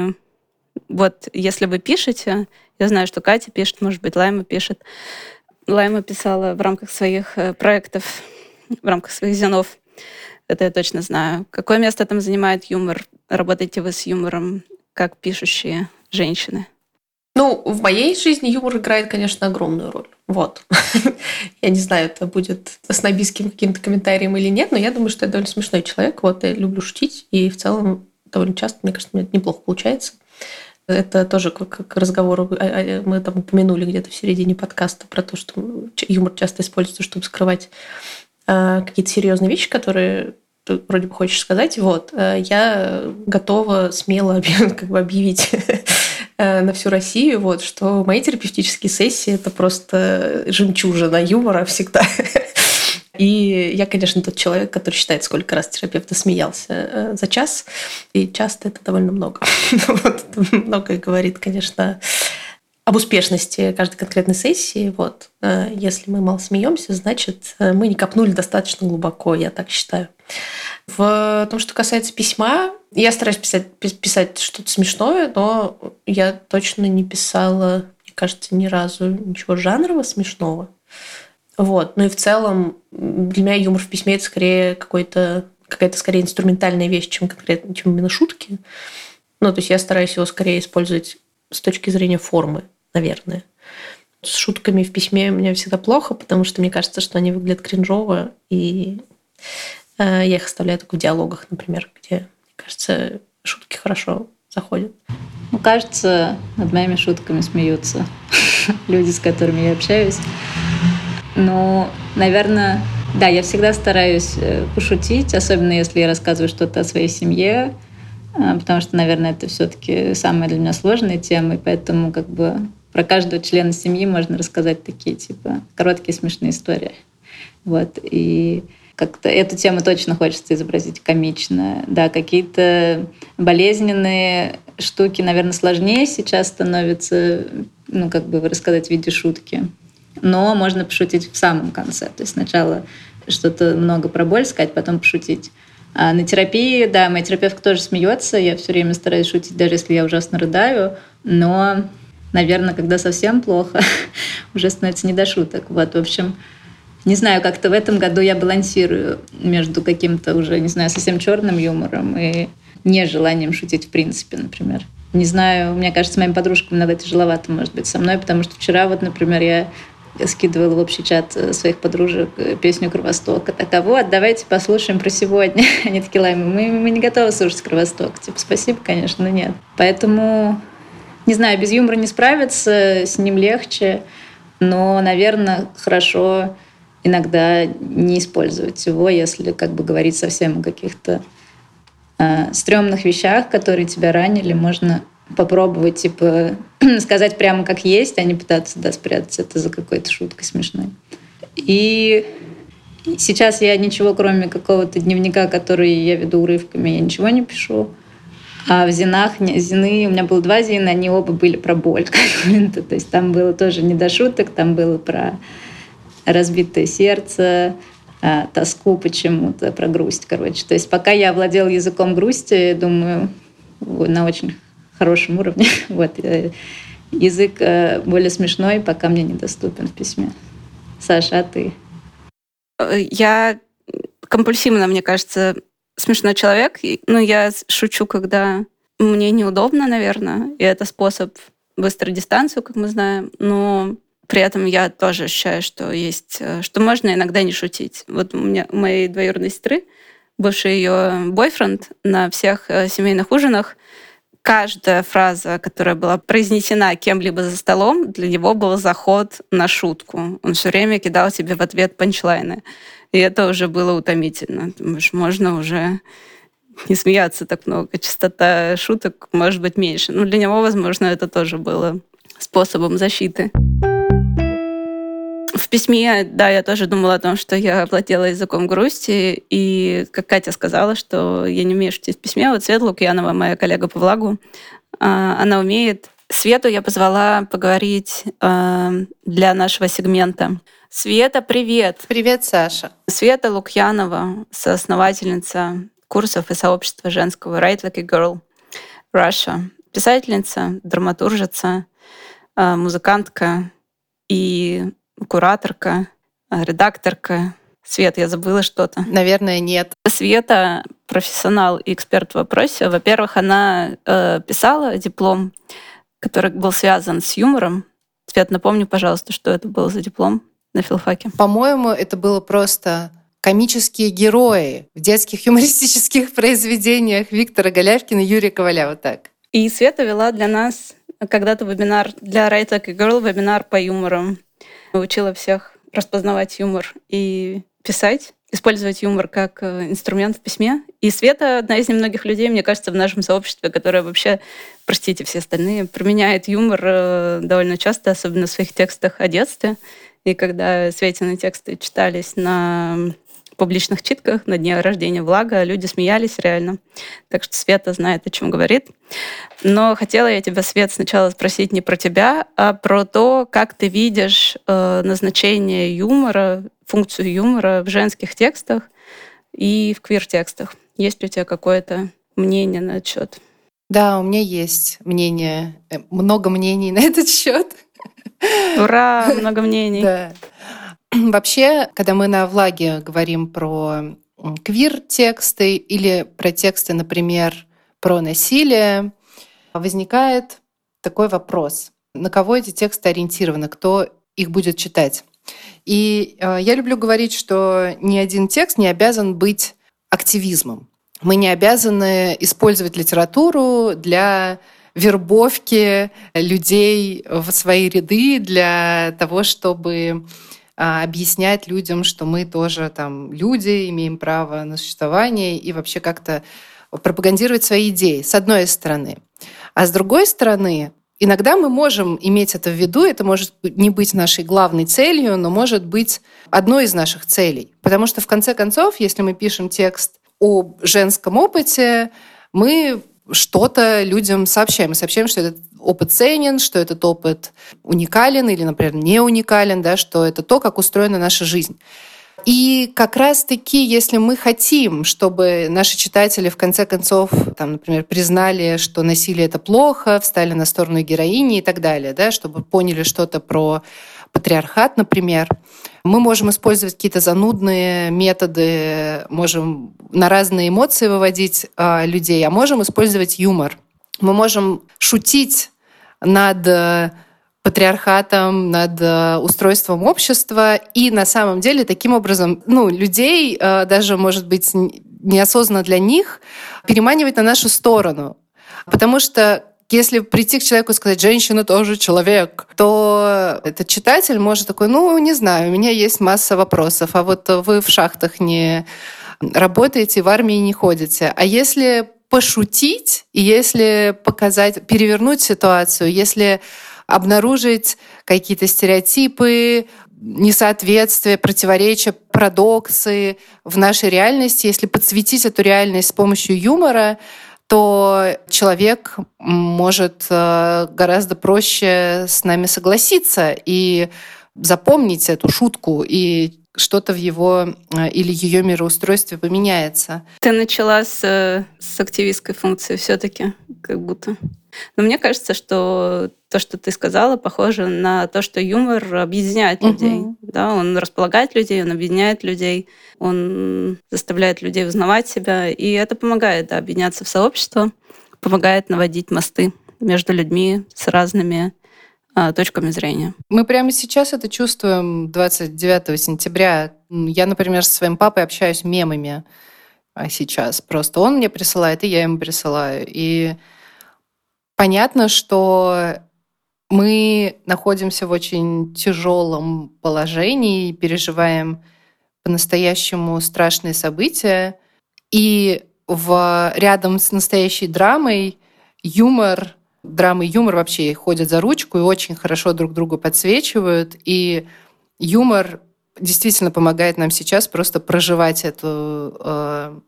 вот если вы пишете, я знаю, что Катя пишет, может быть, Лайма пишет. Лайма писала в рамках своих э, проектов в рамках своих зенов. Это я точно знаю. Какое место там занимает юмор? Работаете вы с юмором как пишущие женщины? Ну, в моей жизни юмор играет, конечно, огромную роль. Вот. я не знаю, это будет снобистским каким-то комментарием или нет, но я думаю, что я довольно смешной человек. Вот, я люблю шутить, и в целом довольно часто, мне кажется, меня это неплохо получается. Это тоже как, разговор, а, а, мы там упомянули где-то в середине подкаста про то, что юмор часто используется, чтобы скрывать какие-то серьезные вещи, которые ты вроде бы хочешь сказать, вот, э, я готова смело как бы объявить э, на всю Россию, вот, что мои терапевтические сессии – это просто жемчужина юмора всегда. И я, конечно, тот человек, который считает, сколько раз терапевт смеялся за час, и часто это довольно много. вот, многое говорит, конечно, об успешности каждой конкретной сессии. Вот. Э, если мы мало смеемся, значит, э, мы не копнули достаточно глубоко, я так считаю. В том, что касается письма, я стараюсь писать, писать что-то смешное, но я точно не писала, мне кажется, ни разу ничего жанрового смешного. Вот. Ну и в целом для меня юмор в письме это скорее какой-то какая-то скорее инструментальная вещь, чем конкретно, чем именно шутки. Ну, то есть я стараюсь его скорее использовать с точки зрения формы наверное. С шутками в письме у меня всегда плохо, потому что мне кажется, что они выглядят кринжово, и э, я их оставляю только в диалогах, например, где, мне кажется, шутки хорошо заходят. Ну, кажется, над моими шутками смеются люди, с которыми я общаюсь. Но, наверное, да, я всегда стараюсь э, пошутить, особенно если я рассказываю что-то о своей семье, потому что, наверное, это все-таки самая для меня сложная тема, и поэтому как бы про каждого члена семьи можно рассказать такие, типа, короткие смешные истории. Вот. И как-то эту тему точно хочется изобразить комично. Да, какие-то болезненные штуки, наверное, сложнее сейчас становятся, ну, как бы рассказать в виде шутки. Но можно пошутить в самом конце. То есть сначала что-то много про боль сказать, потом пошутить. А на терапии, да, моя терапевтка тоже смеется. Я все время стараюсь шутить, даже если я ужасно рыдаю. Но наверное, когда совсем плохо, уже становится не до шуток. Вот, в общем, не знаю, как-то в этом году я балансирую между каким-то уже, не знаю, совсем черным юмором и нежеланием шутить в принципе, например. Не знаю, мне кажется, моим подружкам иногда тяжеловато, может быть, со мной, потому что вчера вот, например, я скидывала в общий чат э, своих подружек э, песню «Кровосток». Так, а вот, давайте послушаем про сегодня. Они такие, Лайма, мы, мы не готовы слушать «Кровосток». Типа, спасибо, конечно, но нет. Поэтому не знаю, без юмора не справиться, с ним легче. но, наверное, хорошо иногда не использовать его, если как бы говорить совсем о каких-то э, стрёмных вещах, которые тебя ранили, можно попробовать, типа, сказать прямо как есть, а не пытаться да, спрятать это за какой-то шуткой смешной. И сейчас я ничего, кроме какого-то дневника, который я веду урывками, я ничего не пишу. А в Зинах, Зины, у меня было два Зина, они оба были про боль какую-то. То есть там было тоже не до шуток, там было про разбитое сердце, а, тоску почему-то, про грусть, короче. То есть пока я овладела языком грусти, думаю, на очень хорошем уровне. Вот. Э, язык э, более смешной, пока мне недоступен в письме. Саша, а ты? Э, я компульсивно, мне кажется, смешной человек. Ну, я шучу, когда мне неудобно, наверное, и это способ быстрой дистанцию, как мы знаем, но при этом я тоже ощущаю, что есть, что можно иногда не шутить. Вот у меня у моей двоюродной сестры, бывший ее бойфренд, на всех семейных ужинах каждая фраза, которая была произнесена кем-либо за столом, для него был заход на шутку. Он все время кидал тебе в ответ панчлайны. И это уже было утомительно. Думаешь, можно уже не смеяться так много. Частота шуток может быть меньше. Но для него, возможно, это тоже было способом защиты. В письме, да, я тоже думала о том, что я владела языком грусти, и, как Катя сказала, что я не умею шутить в письме. Вот Света Лукьянова, моя коллега по влагу, а, она умеет. Свету я позвала поговорить а, для нашего сегмента. Света, привет! Привет, Саша! Света Лукьянова, соосновательница курсов и сообщества женского Write Like a Girl Russia, писательница, драматуржица, а, музыкантка и кураторка, э, редакторка. Свет, я забыла что-то. Наверное, нет. Света профессионал и эксперт в вопросе. Во-первых, она э, писала диплом, который был связан с юмором. Свет, напомни, пожалуйста, что это был за диплом на филфаке. По-моему, это было просто комические герои в детских юмористических произведениях Виктора Голявкина и Юрия Коваля. Вот так. И Света вела для нас когда-то вебинар для Write Like a Girl, вебинар по юмору. Учила всех распознавать юмор и писать, использовать юмор как э, инструмент в письме. И Света одна из немногих людей, мне кажется, в нашем сообществе, которая вообще, простите все остальные, применяет юмор э, довольно часто, особенно в своих текстах о детстве. И когда Светины тексты читались на публичных читках на дне рождения Влага. Люди смеялись реально. Так что Света знает, о чем говорит. Но хотела я тебя, Свет, сначала спросить не про тебя, а про то, как ты видишь э, назначение юмора, функцию юмора в женских текстах и в квир-текстах. Есть ли у тебя какое-то мнение на этот счет? Да, у меня есть мнение, э, много мнений на этот счет. Ура, много мнений. Да. Вообще, когда мы на влаге говорим про квир-тексты или про тексты, например, про насилие, возникает такой вопрос. На кого эти тексты ориентированы? Кто их будет читать? И э, я люблю говорить, что ни один текст не обязан быть активизмом. Мы не обязаны использовать литературу для вербовки людей в свои ряды, для того, чтобы объяснять людям, что мы тоже там люди, имеем право на существование и вообще как-то пропагандировать свои идеи, с одной стороны. А с другой стороны, иногда мы можем иметь это в виду, это может не быть нашей главной целью, но может быть одной из наших целей. Потому что в конце концов, если мы пишем текст о женском опыте, мы что-то людям сообщаем. Мы сообщаем, что этот опыт ценен, что этот опыт уникален или, например, не уникален, да, что это то, как устроена наша жизнь. И как раз-таки, если мы хотим, чтобы наши читатели в конце концов, там, например, признали, что насилие это плохо, встали на сторону героини и так далее, да, чтобы поняли что-то про патриархат, например, мы можем использовать какие-то занудные методы, можем на разные эмоции выводить э, людей, а можем использовать юмор. Мы можем шутить над э, патриархатом, над э, устройством общества. И на самом деле таким образом ну, людей, э, даже, может быть, неосознанно для них, переманивать на нашу сторону. Потому что если прийти к человеку и сказать, женщина тоже человек, то этот читатель может такой, ну, не знаю, у меня есть масса вопросов, а вот вы в шахтах не работаете, в армии не ходите. А если пошутить, если показать, перевернуть ситуацию, если обнаружить какие-то стереотипы, несоответствия, противоречия, парадоксы в нашей реальности, если подсветить эту реальность с помощью юмора, то человек может э, гораздо проще с нами согласиться и запомнить эту шутку, и что-то в его э, или ее мироустройстве поменяется. Ты начала с, э, с активистской функции все-таки, как будто. Но мне кажется, что то, что ты сказала, похоже на то, что юмор объединяет людей. Угу. Да, он располагает людей, он объединяет людей, он заставляет людей узнавать себя, и это помогает да, объединяться в сообщество, помогает наводить мосты между людьми с разными точками зрения. Мы прямо сейчас это чувствуем 29 сентября. Я, например, со своим папой общаюсь мемами а сейчас. Просто он мне присылает, и я ему присылаю. И понятно, что мы находимся в очень тяжелом положении, переживаем по-настоящему страшные события. И в, рядом с настоящей драмой юмор драмы и юмор вообще ходят за ручку и очень хорошо друг другу подсвечивают. И юмор действительно помогает нам сейчас просто проживать эту, э,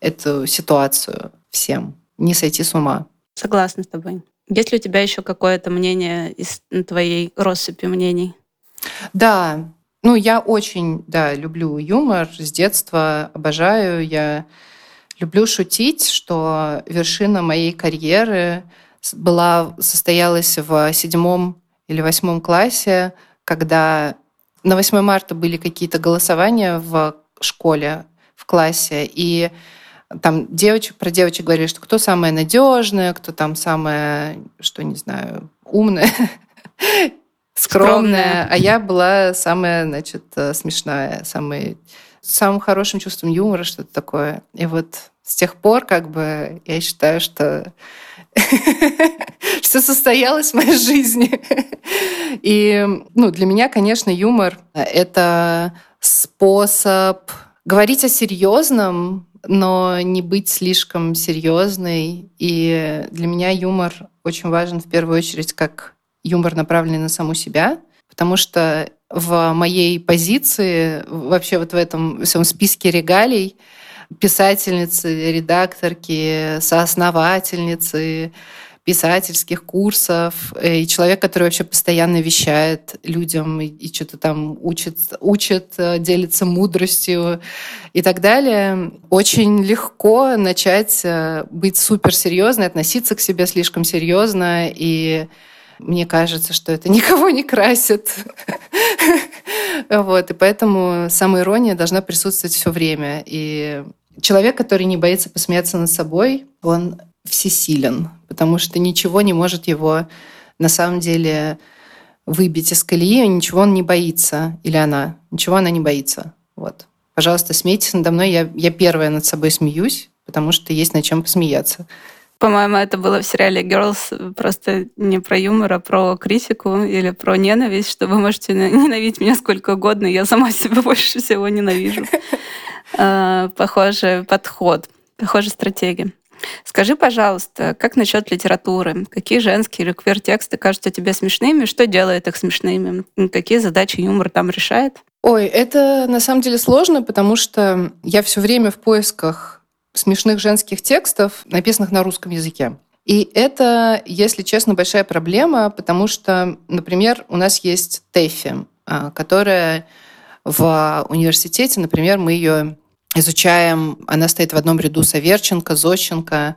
эту ситуацию всем, не сойти с ума. Согласна с тобой. Есть ли у тебя еще какое-то мнение из твоей россыпи мнений? Да, ну я очень, да, люблю юмор с детства, обожаю. Я люблю шутить, что вершина моей карьеры была, состоялась в седьмом или восьмом классе, когда на 8 марта были какие-то голосования в школе, в классе, и там девочек, про девочек говорили, что кто самая надежная, кто там самая, что не знаю, умная, скромная, а я была самая, значит, смешная, самая, с самым хорошим чувством юмора, что-то такое. И вот с тех пор, как бы, я считаю, что все состоялось в моей жизни. И ну, для меня, конечно, юмор — это способ говорить о серьезном, но не быть слишком серьезной. И для меня юмор очень важен в первую очередь как юмор, направленный на саму себя, потому что в моей позиции, вообще вот в этом всем списке регалий, писательницы, редакторки, соосновательницы писательских курсов, э, и человек, который вообще постоянно вещает людям и, и что-то там учит, учит, э, делится мудростью и так далее, очень легко начать э, быть суперсерьезной, относиться к себе слишком серьезно, и мне кажется, что это никого не красит. Вот, и поэтому самоирония должна присутствовать все время. И человек, который не боится посмеяться над собой, он всесилен, потому что ничего не может его на самом деле выбить из колеи, ничего он не боится, или она, ничего она не боится. Вот. Пожалуйста, смейтесь надо мной, я, я первая над собой смеюсь, потому что есть над чем посмеяться. По-моему, это было в сериале Girls просто не про юмор, а про критику или про ненависть, что вы можете ненавидеть меня сколько угодно, я сама себя больше всего ненавижу. А, похожий подход, похожая стратегия. Скажи, пожалуйста, как насчет литературы? Какие женские или квир-тексты кажутся тебе смешными? Что делает их смешными? Какие задачи юмор там решает? Ой, это на самом деле сложно, потому что я все время в поисках смешных женских текстов, написанных на русском языке. И это, если честно, большая проблема, потому что, например, у нас есть Тэфи, а, которая в университете, например, мы ее изучаем, она стоит в одном ряду с Аверченко, Зощенко,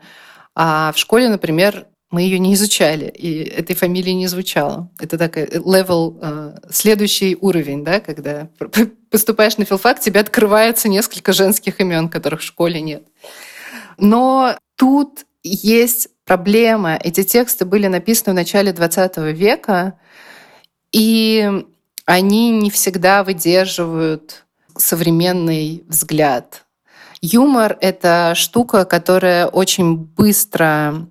а в школе, например, мы ее не изучали, и этой фамилии не звучало. Это такой level, э, следующий уровень, да, когда поступаешь на филфак, тебе открывается несколько женских имен, которых в школе нет. Но тут есть проблема. Эти тексты были написаны в начале 20 века, и они не всегда выдерживают современный взгляд. Юмор — это штука, которая очень быстро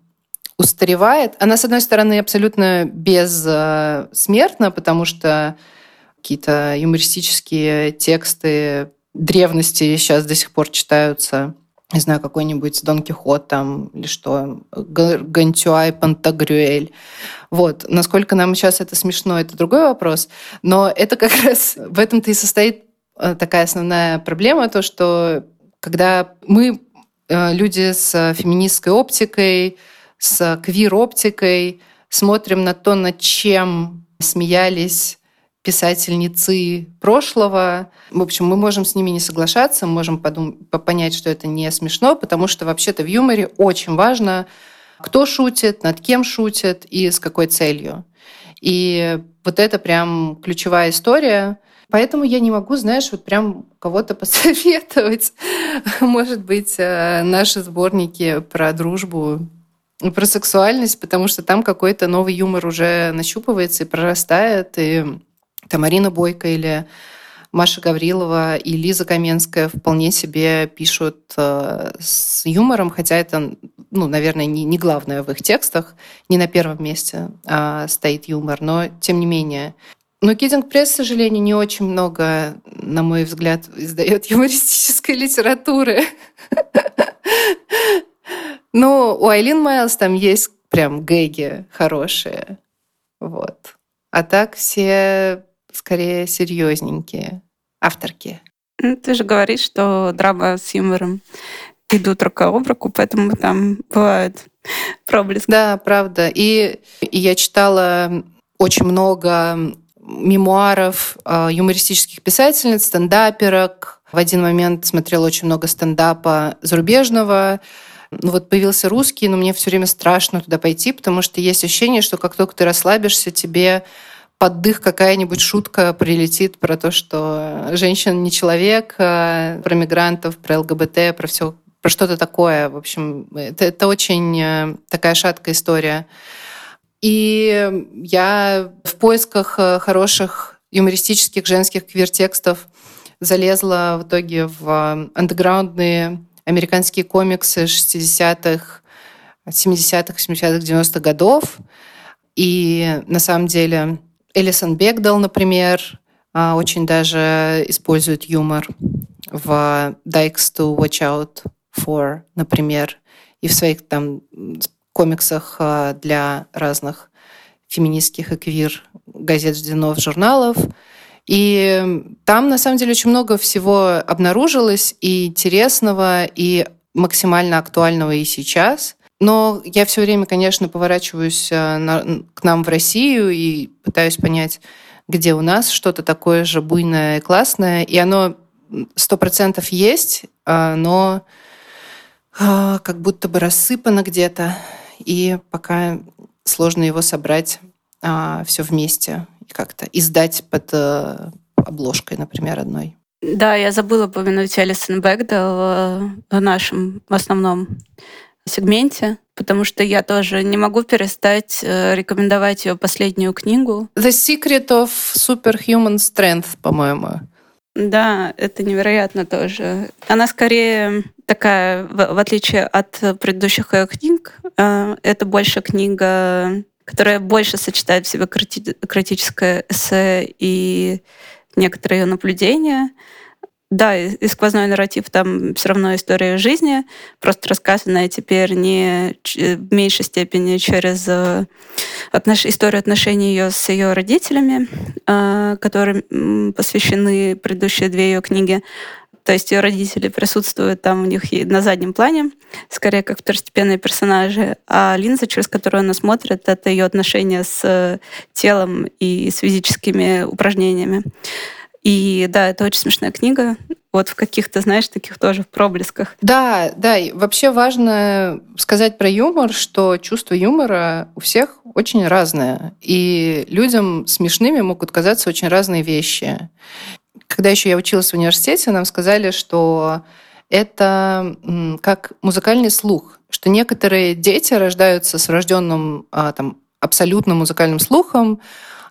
устаревает. Она, с одной стороны, абсолютно бессмертна, потому что какие-то юмористические тексты древности сейчас до сих пор читаются. Не знаю, какой-нибудь Дон Кихот там или что, Гантюай, Пантагрюэль. Вот. Насколько нам сейчас это смешно, это другой вопрос. Но это как раз в этом-то и состоит э, такая основная проблема, то, что когда мы, э, люди с феминистской оптикой, с квир-оптикой, смотрим на то, над чем смеялись писательницы прошлого. В общем, мы можем с ними не соглашаться, можем подум- понять, что это не смешно, потому что вообще-то в юморе очень важно, кто шутит, над кем шутит и с какой целью. И вот это прям ключевая история. Поэтому я не могу, знаешь, вот прям кого-то посоветовать. Может быть, э, наши сборники про дружбу про сексуальность, потому что там какой-то новый юмор уже нащупывается и прорастает, и там Марина Бойко или Маша Гаврилова и Лиза Каменская вполне себе пишут э, с юмором, хотя это, ну, наверное, не, главное в их текстах, не на первом месте а стоит юмор, но тем не менее. Но Кидинг Пресс, к сожалению, не очень много, на мой взгляд, издает юмористической литературы. Ну, у Айлин Майлз там есть прям гэги хорошие. Вот. А так все скорее серьезненькие авторки. Ну, ты же говоришь, что драма с юмором идут рука об руку, поэтому там бывают проблески. Да, правда. И, и я читала очень много мемуаров э, юмористических писательниц, стендаперок. В один момент смотрела очень много стендапа зарубежного. Ну вот появился русский, но мне все время страшно туда пойти, потому что есть ощущение, что как только ты расслабишься, тебе под дых какая-нибудь шутка прилетит про то, что женщина не человек, а про мигрантов, про ЛГБТ, про все, про что-то такое. В общем, это, это очень э, такая шаткая история. И я в поисках э, хороших юмористических женских квир-текстов залезла в итоге в андеграундные американские комиксы 60-х, 70-х, 70-х, 90-х годов. И на самом деле Элисон Бегдал, например, а, очень даже использует юмор в Dykes to Watch Out For, например, и в своих там комиксах а, для разных феминистских и квир газет, журналов, журналов. И там, на самом деле, очень много всего обнаружилось и интересного, и максимально актуального и сейчас. Но я все время, конечно, поворачиваюсь э, к нам в Россию и пытаюсь понять, где у нас что-то такое же буйное и классное. И оно сто процентов есть, э, но э, как будто бы рассыпано где-то. И пока сложно его собрать все вместе как-то издать под обложкой, например, одной. Да, я забыла упомянуть Алисон Бэгдал в нашем основном сегменте, потому что я тоже не могу перестать э, рекомендовать ее последнюю книгу. The Secret of Superhuman Strength, по-моему. Да, это невероятно тоже. Она скорее такая, в, в отличие от предыдущих ее книг, э, это больше книга, которая больше сочетает в себе крити критическое эссе и некоторые ее наблюдения. Да, и сквозной нарратив там все равно история жизни, просто рассказанная теперь не в меньшей степени через э, отнош... историю отношений ее с ее родителями, э, которым посвящены предыдущие две ее книги. То есть ее родители присутствуют там у них на заднем плане, скорее как второстепенные персонажи, а линза, через которую она смотрит, это ее отношения с телом и с физическими упражнениями. И да, это очень смешная книга. Вот в каких-то, знаешь, таких тоже проблесках. Да, да. И вообще важно сказать про юмор, что чувство юмора у всех очень разное. И людям смешными могут казаться очень разные вещи. Когда еще я училась в университете, нам сказали, что это как музыкальный слух, что некоторые дети рождаются с рожденным а, там, абсолютно музыкальным слухом,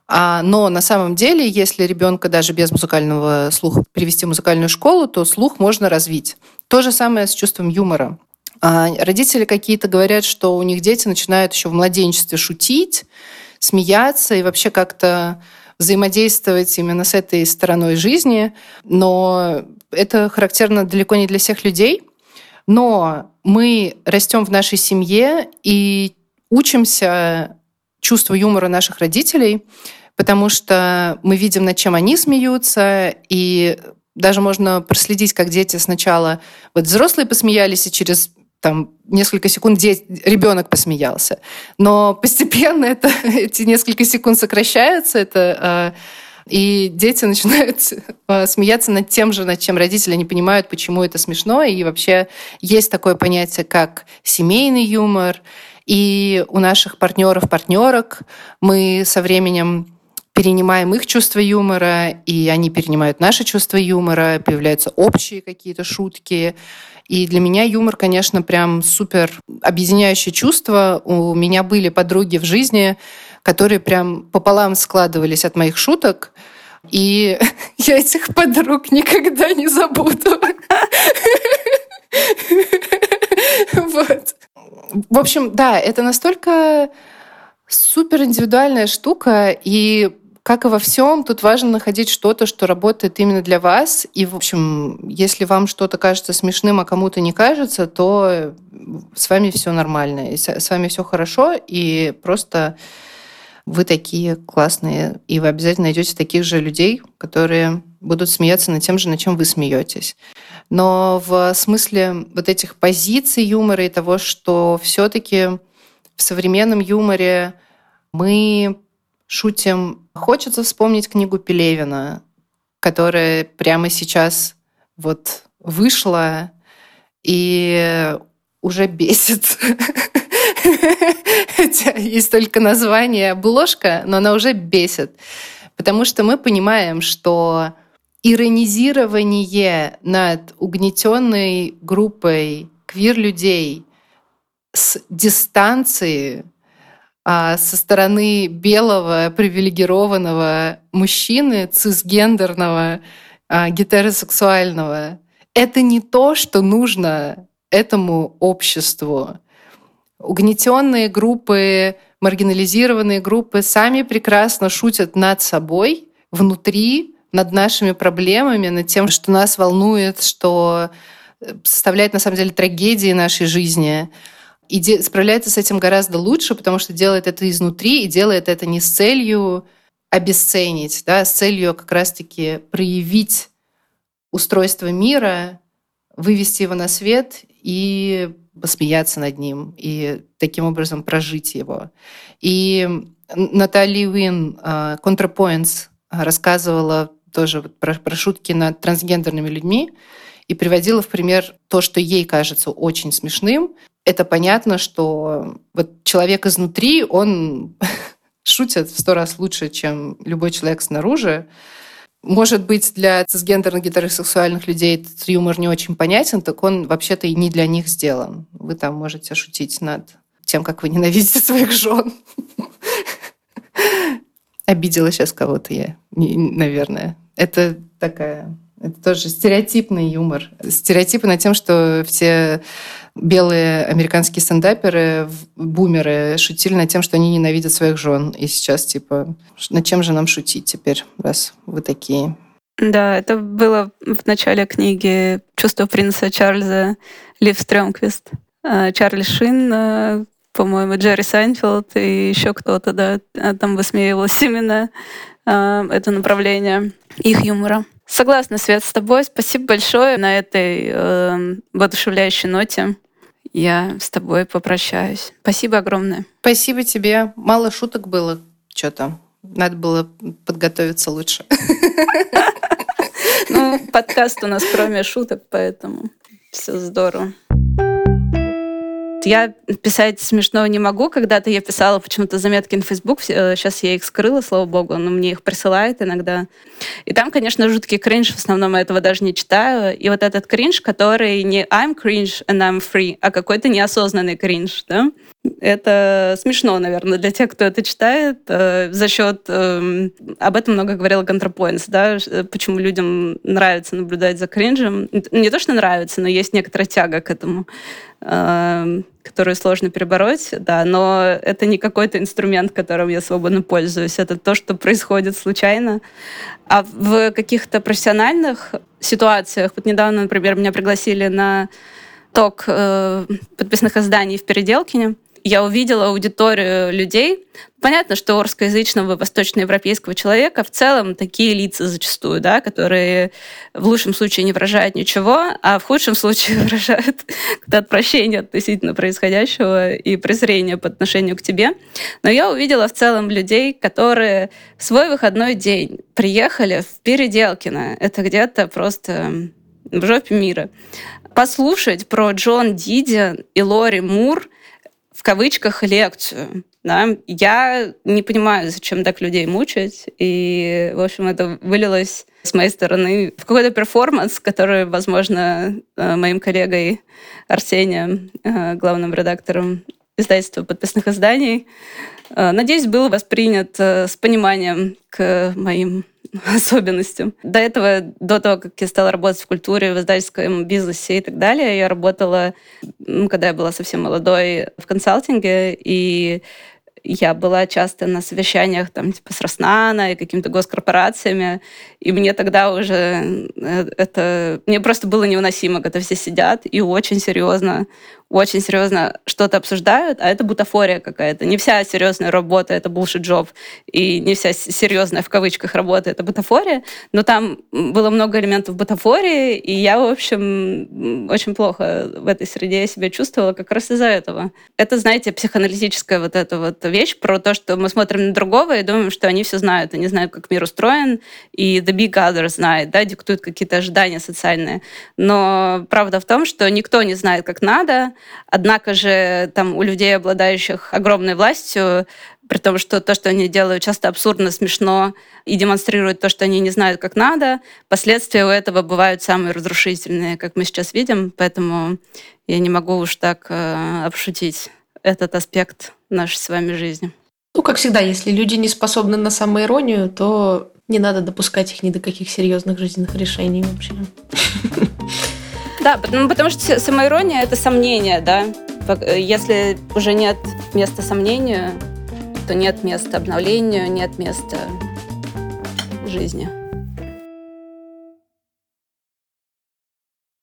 а, но на самом деле, если ребенка даже без музыкального слуха привести в музыкальную школу, то слух можно развить. То же самое с чувством юмора. А родители какие-то говорят, что у них дети начинают еще в младенчестве шутить, смеяться и вообще как-то взаимодействовать именно с этой стороной жизни. Но это характерно далеко не для всех людей. Но мы растем в нашей семье и учимся чувству юмора наших родителей, потому что мы видим, над чем они смеются, и даже можно проследить, как дети сначала вот взрослые посмеялись, и через там несколько секунд ребенок посмеялся. Но постепенно это, эти несколько секунд сокращаются, это, э, и дети начинают э, смеяться над тем же, над чем родители не понимают, почему это смешно. И вообще есть такое понятие, как семейный юмор. И у наших партнеров, партнерок мы со временем перенимаем их чувство юмора, и они перенимают наше чувство юмора, появляются общие какие-то шутки. И для меня юмор, конечно, прям супер объединяющее чувство. У меня были подруги в жизни, которые прям пополам складывались от моих шуток. И я этих подруг никогда не забуду. Вот. В общем, да, это настолько супер индивидуальная штука, и как и во всем, тут важно находить что-то, что работает именно для вас. И, в общем, если вам что-то кажется смешным, а кому-то не кажется, то с вами все нормально, и с вами все хорошо, и просто вы такие классные, и вы обязательно найдете таких же людей, которые будут смеяться над тем же, над чем вы смеетесь. Но в смысле вот этих позиций юмора и того, что все-таки в современном юморе мы шутим. Хочется вспомнить книгу Пелевина, которая прямо сейчас вот вышла и уже бесит. Хотя есть только название обложка, но она уже бесит. Потому что мы понимаем, что иронизирование над угнетенной группой квир-людей с дистанции а со стороны белого привилегированного мужчины, цисгендерного, а, гетеросексуального, это не то, что нужно этому обществу. Угнетенные группы, маргинализированные группы сами прекрасно шутят над собой, внутри, над нашими проблемами, над тем, что нас волнует, что составляет на самом деле трагедии нашей жизни и справляется с этим гораздо лучше, потому что делает это изнутри и делает это не с целью обесценить, да, а с целью как раз-таки проявить устройство мира, вывести его на свет и посмеяться над ним, и таким образом прожить его. И Натали Уин ContraPoints рассказывала тоже про, про шутки над трансгендерными людьми и приводила в пример то, что ей кажется очень смешным, это понятно, что вот человек изнутри, он шутит в сто раз лучше, чем любой человек снаружи. Может быть, для цисгендерных гетеросексуальных людей этот юмор не очень понятен, так он вообще-то и не для них сделан. Вы там можете шутить над тем, как вы ненавидите своих жен. Обидела сейчас кого-то я, наверное. Это такая... Это тоже стереотипный юмор. Стереотипы над тем, что все белые американские стендаперы, бумеры, шутили над тем, что они ненавидят своих жен. И сейчас, типа, над чем же нам шутить теперь, раз вы такие? Да, это было в начале книги «Чувство принца Чарльза» Лив Стрёмквист. А, Чарли Шин, а, по-моему, Джерри Сайнфилд и еще кто-то, да, а, там высмеивалось именно это направление их юмора. Согласна, Свет, с тобой. Спасибо большое на этой э, воодушевляющей ноте я с тобой попрощаюсь. Спасибо огромное. Спасибо тебе. Мало шуток было. Что-то. Надо было подготовиться лучше. Ну, подкаст у нас кроме шуток, поэтому все здорово. Я писать смешно не могу. Когда-то я писала почему-то заметки на Facebook. Сейчас э, я их скрыла, слава богу, но мне их присылает иногда. И там, конечно, жуткий кринж. В основном я этого даже не читаю. И вот этот кринж, который не I'm cringe and I'm free, а какой-то неосознанный кринж, да? Это смешно, наверное, для тех, кто это читает. Э, за счет... Эм, об этом много говорила ContraPoints, да, почему людям нравится наблюдать за кринжем. Не то, что нравится, но есть некоторая тяга к этому, эм, которую сложно перебороть, да, но это не какой-то инструмент, которым я свободно пользуюсь. Это то, что происходит случайно. А в каких-то профессиональных ситуациях, вот недавно, например, меня пригласили на ток э, подписных изданий в Переделкине, я увидела аудиторию людей. Понятно, что у русскоязычного восточноевропейского человека в целом такие лица зачастую, да, которые в лучшем случае не выражают ничего, а в худшем случае выражают отвращение относительно происходящего и презрение по отношению к тебе. Но я увидела в целом людей, которые в свой выходной день приехали в Переделкино. Это где-то просто в жопе мира. Послушать про Джон Диди и Лори Мур — кавычках лекцию. Да? Я не понимаю, зачем так людей мучать. И, в общем, это вылилось с моей стороны в какой-то перформанс, который, возможно, э, моим коллегой Арсением, э, главным редактором издательства подписных изданий, э, надеюсь, был воспринят с пониманием к моим особенностям. До этого, до того, как я стала работать в культуре, в издательском бизнесе и так далее, я работала, когда я была совсем молодой, в консалтинге, и я была часто на совещаниях там типа с Роснана и какими-то госкорпорациями, и мне тогда уже э, это... Мне просто было невыносимо, когда все сидят и очень серьезно очень серьезно что-то обсуждают, а это бутафория какая-то. Не вся серьезная работа — это bullshit job, и не вся серьезная в кавычках работа — это бутафория, но там было много элементов бутафории, и я, в общем, очень плохо в этой среде себя чувствовала как раз из-за этого. Это, знаете, психоаналитическая вот эта вот вещь про то, что мы смотрим на другого и думаем, что они все знают, они знают, как мир устроен, и the big other знает, да, диктуют какие-то ожидания социальные. Но правда в том, что никто не знает, как надо, Однако же там у людей, обладающих огромной властью, при том, что то, что они делают, часто абсурдно, смешно и демонстрирует то, что они не знают, как надо, последствия у этого бывают самые разрушительные, как мы сейчас видим. Поэтому я не могу уж так э, обшутить этот аспект нашей с вами жизни. Ну, как всегда, если люди не способны на самоиронию, то не надо допускать их ни до каких серьезных жизненных решений вообще. Да, потому, потому что самоирония — это сомнение, да. Если уже нет места сомнению, то нет места обновлению, нет места жизни.